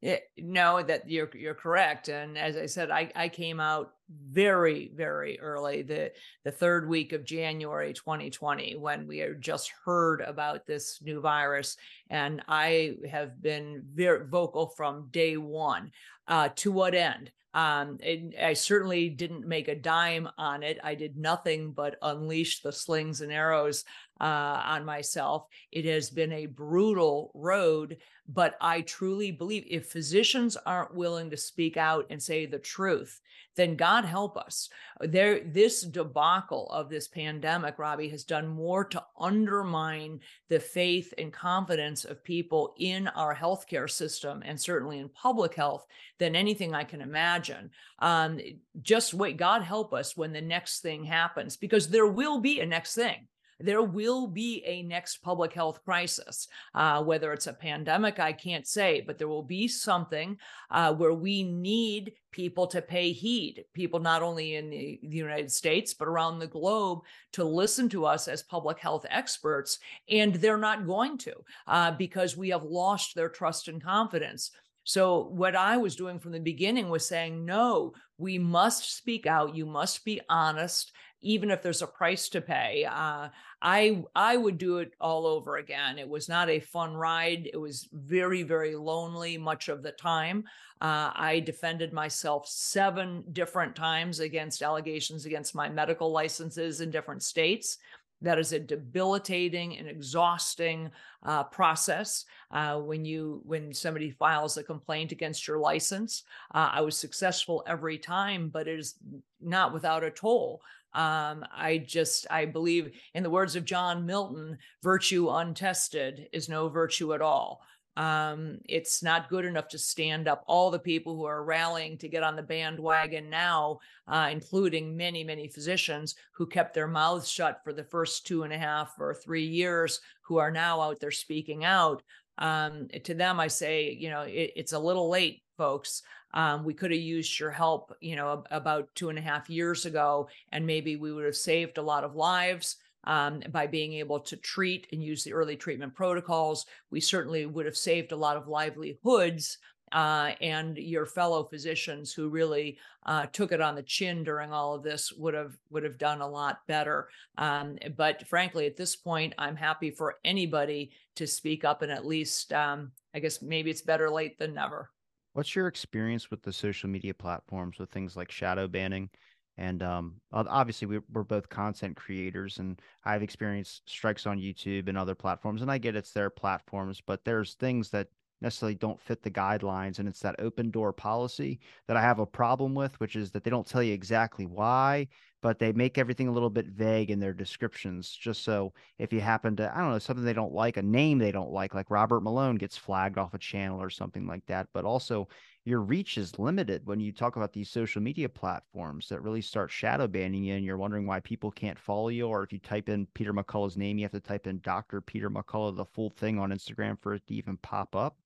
yeah, no, that you're you're correct. And as I said, I, I came out very, very early, the the third week of January 2020, when we had just heard about this new virus. And I have been very vocal from day one. Uh, to what end? Um, it, I certainly didn't make a dime on it. I did nothing but unleash the slings and arrows uh, on myself. It has been a brutal road, but I truly believe if physicians aren't willing to speak out and say the truth, then God help us. There, this debacle of this pandemic, Robbie, has done more to undermine the faith and confidence of people in our healthcare system and certainly in public health than anything I can imagine. Um, just wait, God help us when the next thing happens, because there will be a next thing there will be a next public health crisis. Uh, whether it's a pandemic, I can't say, but there will be something uh, where we need people to pay heed, people not only in the, the, United States, but around the globe to listen to us as public health experts. And they're not going to uh, because we have lost their trust and confidence. So, what I was doing from the beginning was saying, no, we must speak out. You must be honest even if there's a price to pay. Uh, I I would do it all over again. It was not a fun ride. It was very very lonely much of the time. Uh, I defended myself seven different times against allegations against my medical licenses in different states. That is a debilitating and exhausting uh, process. Uh, when you when somebody files a complaint against your license, uh, I was successful every time, but it is not without a toll. Um, I just I believe in the words of John Milton, virtue untested is no virtue at all. Um, it's not good enough to stand up all the people who are rallying to get on the bandwagon now, uh, including many, many physicians who kept their mouths shut for the first two and a half or three years, who are now out there speaking out. Um, to them, I say, you know, it, it's a little late, folks. Um, we could have used your help, you know, about two and a half years ago, and maybe we would have saved a lot of lives um, by being able to treat and use the early treatment protocols. We certainly would have saved a lot of livelihoods. Uh, and your fellow physicians who really uh, took it on the chin during all of this would have would have done a lot better. Um, but frankly, at this point, I'm happy for anybody to speak up and at least, um, I guess maybe it's better late than never. What's your experience with the social media platforms with things like shadow banning? And um, obviously, we, we're both content creators, and I've experienced strikes on YouTube and other platforms. And I get it's their platforms, but there's things that necessarily don't fit the guidelines. And it's that open door policy that I have a problem with, which is that they don't tell you exactly why, but they make everything a little bit vague in their descriptions. Just so if you happen to, I don't know, something they don't like, a name they don't like, like Robert Malone gets flagged off a channel or something like that. But also, your reach is limited when you talk about these social media platforms that really start shadow banning you and you're wondering why people can't follow you or if you type in peter mccullough's name you have to type in dr peter mccullough the full thing on instagram for it to even pop up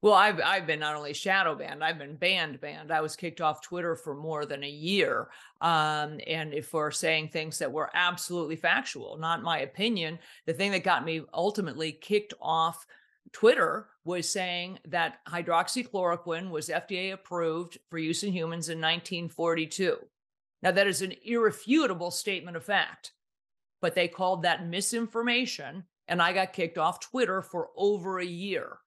well, I've I've been not only shadow banned, I've been banned banned. I was kicked off Twitter for more than a year, um, and for saying things that were absolutely factual, not my opinion. The thing that got me ultimately kicked off Twitter was saying that hydroxychloroquine was FDA approved for use in humans in 1942. Now, that is an irrefutable statement of fact, but they called that misinformation, and I got kicked off Twitter for over a year.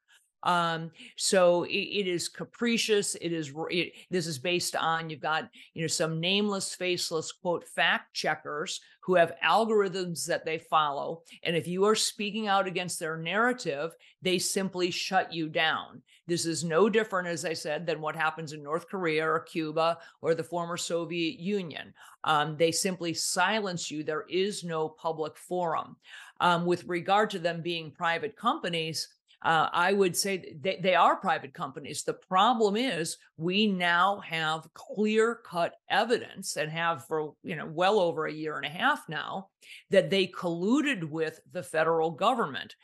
Um, so it, it is capricious. It is it, this is based on you've got you know some nameless, faceless quote fact checkers who have algorithms that they follow, and if you are speaking out against their narrative, they simply shut you down. This is no different, as I said, than what happens in North Korea or Cuba or the former Soviet Union. Um, they simply silence you. There is no public forum. Um, with regard to them being private companies uh, I would say they, they are private companies. The problem is we now have clear cut evidence and have for you know well over a year and a half now that they colluded with the federal government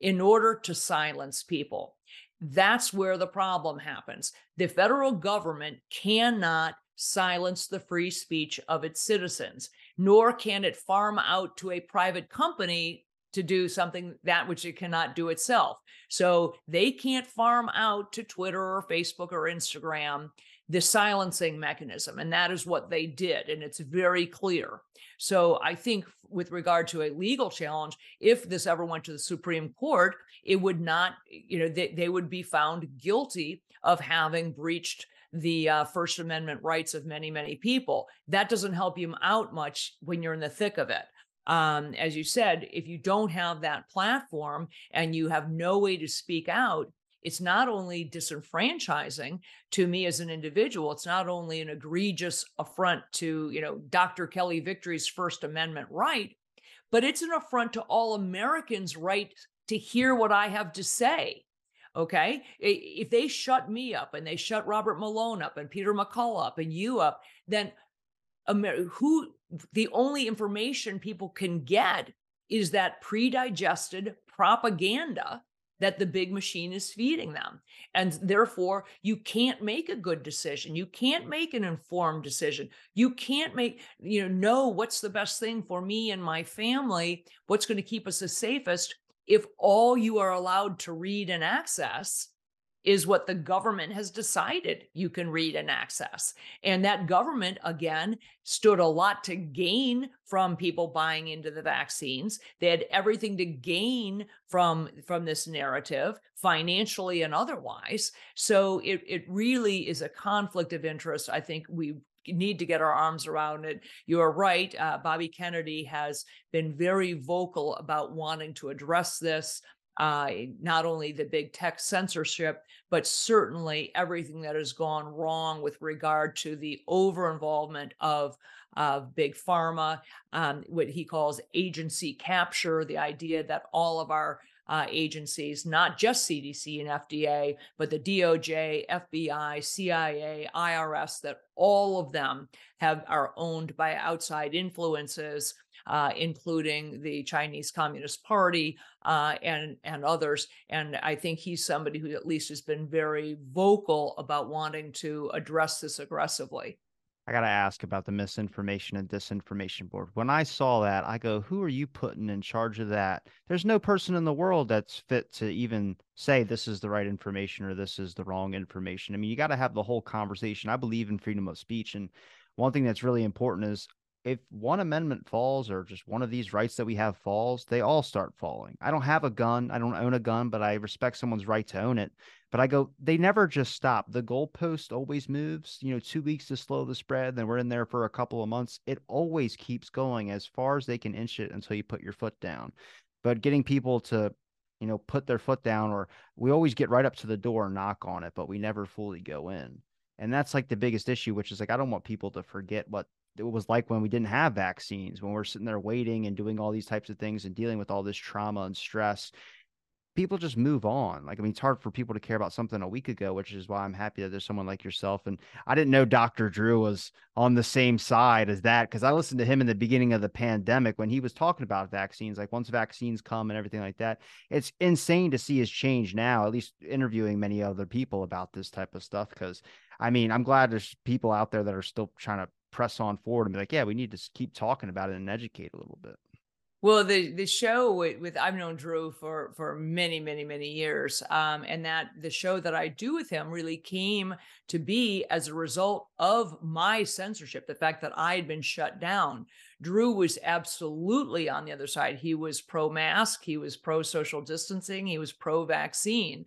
in order to silence people. That's where the problem happens. The federal government cannot silence the free speech of its citizens, nor can it farm out to a private company to do something that which it cannot do itself. So they can't farm out to Twitter or Facebook or Instagram the silencing mechanism. And that is what they did. And it's very clear. So I think, with regard to a legal challenge, if this ever went to the Supreme Court, it would not, you know, they, they would be found guilty of having breached the uh, First Amendment rights of many, many people. That doesn't help you out much when you're in the thick of it um, as you said, if you don't have that platform and you have no way to speak out, it's not only disenfranchising to me as an individual, it's not only an egregious affront to, you know, Dr. Kelly Victory's First Amendment right, but it's an affront to all Americans' right to hear what I have to say. Okay. If they shut me up and they shut Robert Malone up and Peter McCullough up and you up, then Amer- who the only information people can get is that pre-digested propaganda that the big machine is feeding them. And therefore you can't make a good decision. You can't mm. make an informed decision. You can't make you know know what's the best thing for me and my family what's going to keep us the safest if all you are allowed to read and access is what the government has decided you can read and access. And that government, again, stood a lot to gain from people buying into the vaccines. They had everything to gain from, from this narrative, financially and otherwise. So it, it really is a conflict of interest. I think we need to get our arms around it. You are right. Uh, Bobby Kennedy has been very vocal about wanting to address this uh, not only the big tech censorship, but certainly everything that has gone wrong with regard to the over involvement of of big pharma, um, what he calls agency capture, the idea that all of our uh, agencies, not just CDC and FDA, but the DOJ, FBI, CIA, IRS, that all of them have are owned by outside influences uh, including the Chinese Communist Party uh, and and others. And I think he's somebody who at least has been very vocal about wanting to address this aggressively. I got to ask about the misinformation and disinformation board. When I saw that, I go, who are you putting in charge of that? There's no person in the world that's fit to even say this is the right information or this is the wrong information. I mean, you got to have the whole conversation. I believe in freedom of speech. And one thing that's really important is if one amendment falls or just one of these rights that we have falls, they all start falling. I don't have a gun. I don't own a gun, but I respect someone's right to own it. But I go, they never just stop. The goalpost always moves. You know, two weeks to slow the spread, then we're in there for a couple of months. It always keeps going as far as they can inch it until you put your foot down. But getting people to, you know, put their foot down, or we always get right up to the door and knock on it, but we never fully go in. And that's like the biggest issue, which is like, I don't want people to forget what it was like when we didn't have vaccines, when we're sitting there waiting and doing all these types of things and dealing with all this trauma and stress. People just move on. Like, I mean, it's hard for people to care about something a week ago, which is why I'm happy that there's someone like yourself. And I didn't know Dr. Drew was on the same side as that because I listened to him in the beginning of the pandemic when he was talking about vaccines. Like, once vaccines come and everything like that, it's insane to see his change now, at least interviewing many other people about this type of stuff. Because I mean, I'm glad there's people out there that are still trying to press on forward and be like, yeah, we need to keep talking about it and educate a little bit. Well, the the show with, with, I've known Drew for for many many many years, um, and that the show that I do with him really came to be as a result of my censorship. The fact that I had been shut down. Drew was absolutely on the other side. He was pro mask. He was pro social distancing. He was pro vaccine.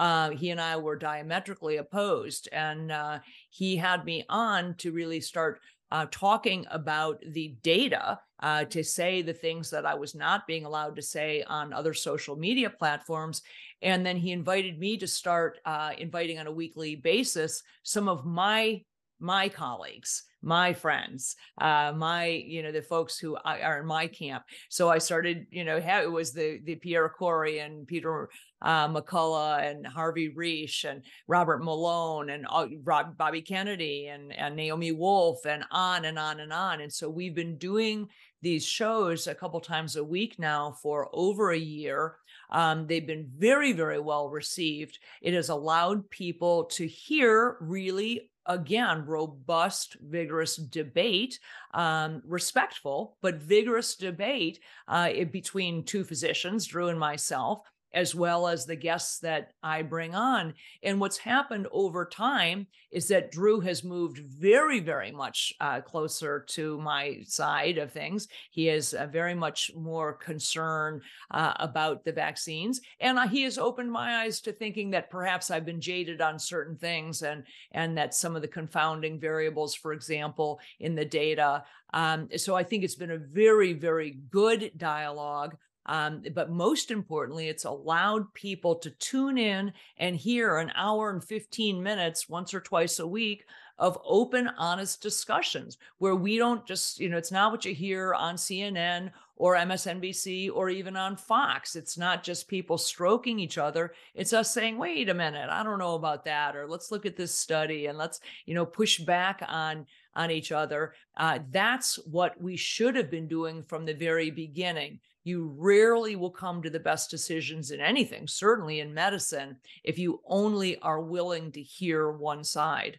Uh, he and I were diametrically opposed. And uh, he had me on to really start uh, talking about the data uh, to say the things that I was not being allowed to say on other social media platforms. And then he invited me to start uh, inviting on a weekly basis some of my my colleagues my friends uh my you know the folks who are in my camp. So i started you know it was the the pierre kory and peter uh, mccullough and harvey risch and robert malone and uh, Rob, bobby kennedy and, and naomi wolf and on and on and on. And so we've been doing these shows a couple times a week now for over a year. Um, they've been very, very well received. It has allowed people to hear really again, robust, vigorous debate, um, respectful, but vigorous debate uh, between two physicians, Drew and myself, as well as the guests that I bring on. And what's happened over time is that Drew has moved very, very much uh, closer to my side of things. He is uh, very much more concerned uh, about the vaccines, and he has opened my eyes to thinking that perhaps I've been jaded on certain things, and and that some of the confounding variables, for example, in the data. Um, so I think it's been a very, very good dialogue. Um, but most importantly, it's allowed people to tune in and hear an hour and 15 minutes once or twice a week of open, honest discussions where we don't just, you know, it's not what you hear on CNN or MSNBC or even on Fox. It's not just people stroking each other. It's us saying, wait a minute, I don't know about that. Or let's look at this study and let's, you know, push back on on each other. Uh, that's what we should have been doing from the very beginning you rarely will come to the best decisions in anything, certainly in medicine, if you only are willing to hear one side.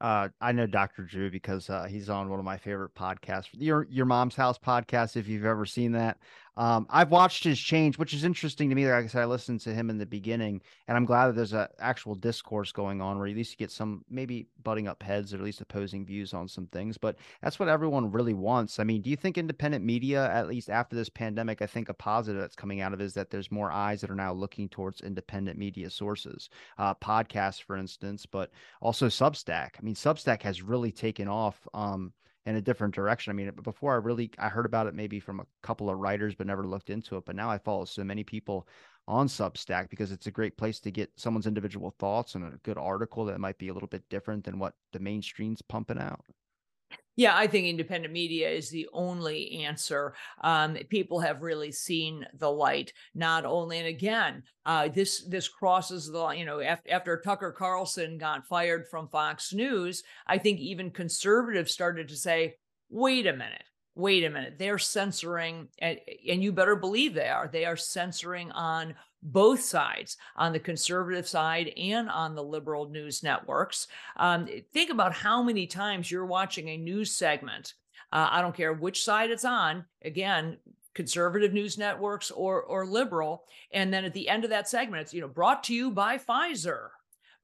Uh, I know Dr. Drew because uh, he's on one of my favorite podcasts, your Your Mom's House podcast. If you've ever seen that, um, I've watched his change, which is interesting to me. Like I said, I listened to him in the beginning, and I'm glad that there's an actual discourse going on where at least you get some maybe butting up heads or at least opposing views on some things. But that's what everyone really wants. I mean, do you think independent media, at least after this pandemic, I think a positive that's coming out of is that there's more eyes that are now looking towards independent media sources, uh, podcasts, for instance, but also Substack. I mean, Substack has really taken off. Um, in a different direction. I mean, before I really I heard about it maybe from a couple of writers, but never looked into it. But now I follow so many people on Substack because it's a great place to get someone's individual thoughts and a good article that might be a little bit different than what the mainstream's pumping out. Yeah, I think independent media is the only answer. Um, people have really seen the light. Not only, and again, uh, this this crosses the you know after, after Tucker Carlson got fired from Fox News, I think even conservatives started to say, "Wait a minute." Wait a minute, they're censoring, and, and you better believe they are. They are censoring on both sides, on the conservative side and on the liberal news networks. Um, think about how many times you're watching a news segment. Uh, I don't care which side it's on. Again, conservative news networks or or liberal, and then at the end of that segment, it's you know brought to you by Pfizer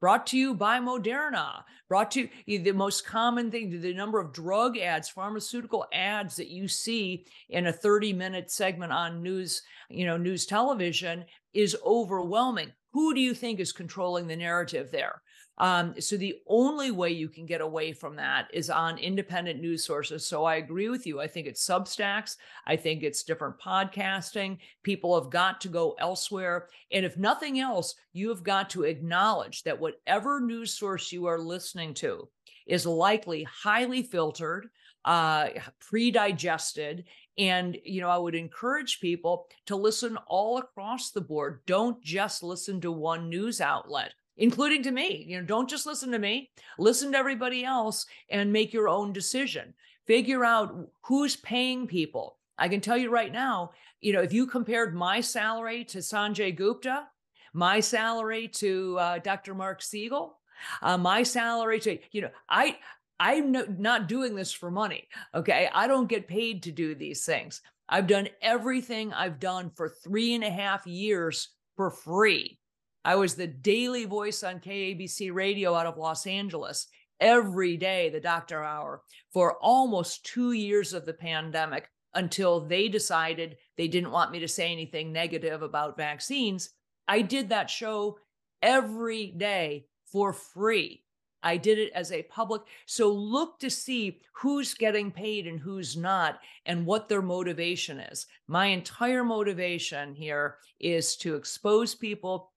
brought to you by Moderna, brought to you the most common thing, the number of drug ads, pharmaceutical ads that you see in a 30 minute segment on news, you know, news television is overwhelming. Who do you think is controlling the narrative there? Um, so the only way you can get away from that is on independent news sources. So I agree with you. I think it's Substacks. I think it's different podcasting. People have got to go elsewhere. And if nothing else, you have got to acknowledge that whatever news source you are listening to is likely highly filtered, uh, pre-digested, and, you know, I would encourage people to listen all across the board. Don't just listen to one news outlet, including to me. You know, don't just listen to me, listen to everybody else and make your own decision. Figure out who's paying people. I can tell you right now, you know, if you compared my salary to Sanjay Gupta, my salary to uh, Dr. Mark Siegel, uh, my salary to, you know, I, I'm no, not doing this for money. Okay. I don't get paid to do these things. I've done everything I've done for three and a half years for free. I was the daily voice on KABC radio out of Los Angeles every day, the doctor hour, for almost two years of the pandemic until they decided they didn't want me to say anything negative about vaccines. I did that show every day for free. I did it as a public. So look to see who's getting paid and who's not and what their motivation is. My entire motivation here is to expose people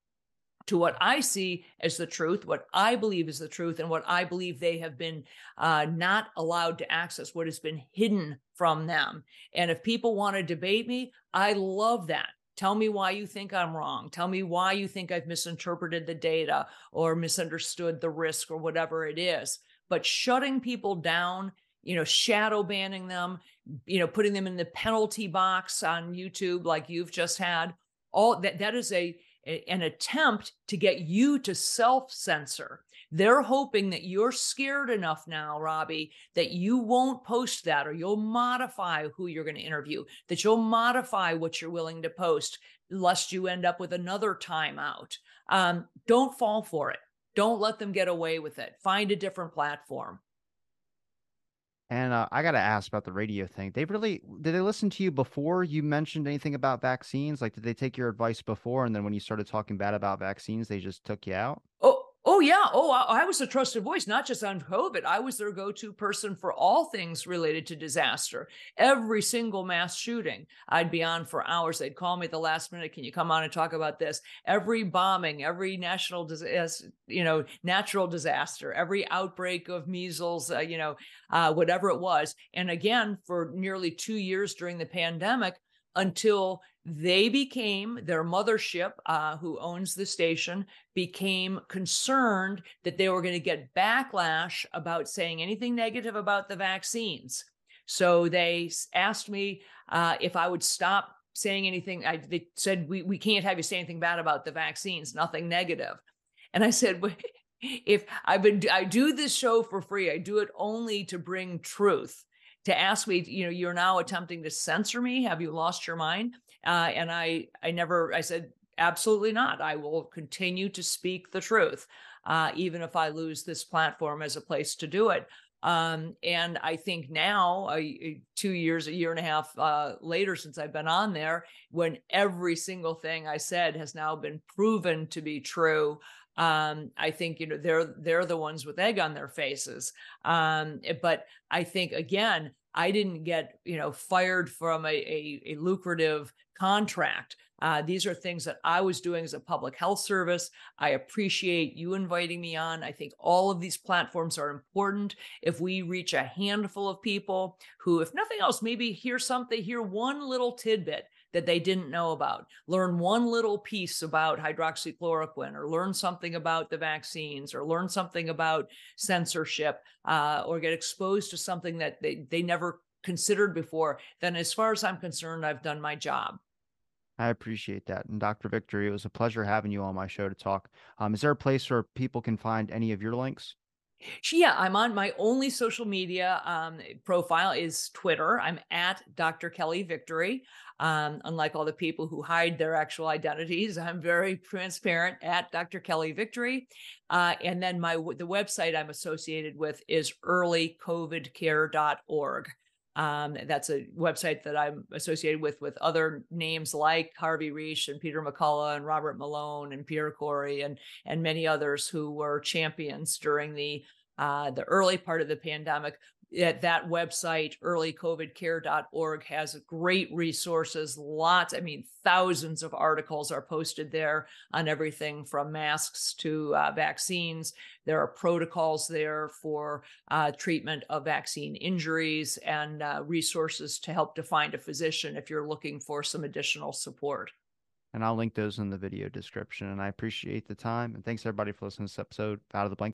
to what I see as the truth, what I believe is the truth, and what I believe they have been uh, not allowed to access, what has been hidden from them. And if people want to debate me, I love that. Tell me why you think I'm wrong. Tell me why you think I've misinterpreted the data or misunderstood the risk or whatever it is. But shutting people down, you know, shadow banning them, you know, putting them in the penalty box on YouTube like you've just had, all that that is a an attempt to get you to self censor. They're hoping that you're scared enough now, Robbie, that you won't post that or you'll modify who you're going to interview, that you'll modify what you're willing to post, lest you end up with another timeout. Um, don't fall for it. Don't let them get away with it. Find a different platform. And uh, I got to ask about the radio thing. They really did they listen to you before you mentioned anything about vaccines? Like, did they take your advice before, and then when you started talking bad about vaccines, they just took you out? Oh, Oh yeah. Oh, I, I, was a trusted voice, not just on COVID. I was their go-to person for all things related to disaster. Every single mass shooting, I'd be on for hours. They'd call me at the last minute. Can you come on and talk about this? Every bombing, every national disaster, you know, natural disaster, every outbreak of measles, uh, you know, uh, whatever it was. And again, for nearly two years during the pandemic, until they became their mothership, uh, who owns the station, became concerned that they were going to get backlash about saying anything negative about the vaccines. So they asked me uh, if I would stop saying anything. I, they said, we, we can't have you say anything bad about the vaccines, nothing negative. And I said, if I've been, I do this show for free, I do it only to bring truth to ask me, you know, you're now attempting to censor me. Have you lost your mind? Uh, and I, I never, I said, absolutely not. I will continue to speak the truth, uh, even if I lose this platform as a place to do it. Um, and I think now, uh, two years, a year and a half uh, later since I've been on there, when every single thing I said has now been proven to be true, um, I think you know they're they're the ones with egg on their faces. Um, eh, but I think again, I didn't get you know fired from a, a, a lucrative contract. Uh, these are things that I was doing as a public health service. I appreciate you inviting me on. I think all of these platforms are important. If we reach a handful of people who, if nothing else, maybe hear something, hear one little tidbit that they didn't know about. Learn one little piece about hydroxychloroquine, or learn something about the vaccines, or learn something about censorship, uh, or get exposed to something that they, they never considered before. Then, as far as I'm concerned, I've done my job. I appreciate that. And Dr. Victory, it was a pleasure having you on my show to talk. Um, is there a place where people can find any of your links? Yeah, I'm on my only social media um, profile is Twitter. I'm at Dr. Kelly Victory. Um, unlike all the people who hide their actual identities, I'm very transparent at Dr. Kelly Victory. Uh, and then my the website I'm associated with is earlycovidcare.org. Um, that's a website that I'm associated with with other names like Harvey Risch and Peter McCullough and Robert Malone and Pierre Kory and and many others who were champions during the uh, the early part of the pandemic at that website earlycovidcare.org has great resources lots i mean thousands of articles are posted there on everything from masks to uh, vaccines there are protocols there for uh, treatment of vaccine injuries and uh, resources to help to find a physician if you're looking for some additional support and I'll link those in the video description. And I appreciate the time. And thanks everybody for listening to this episode Out of the Blank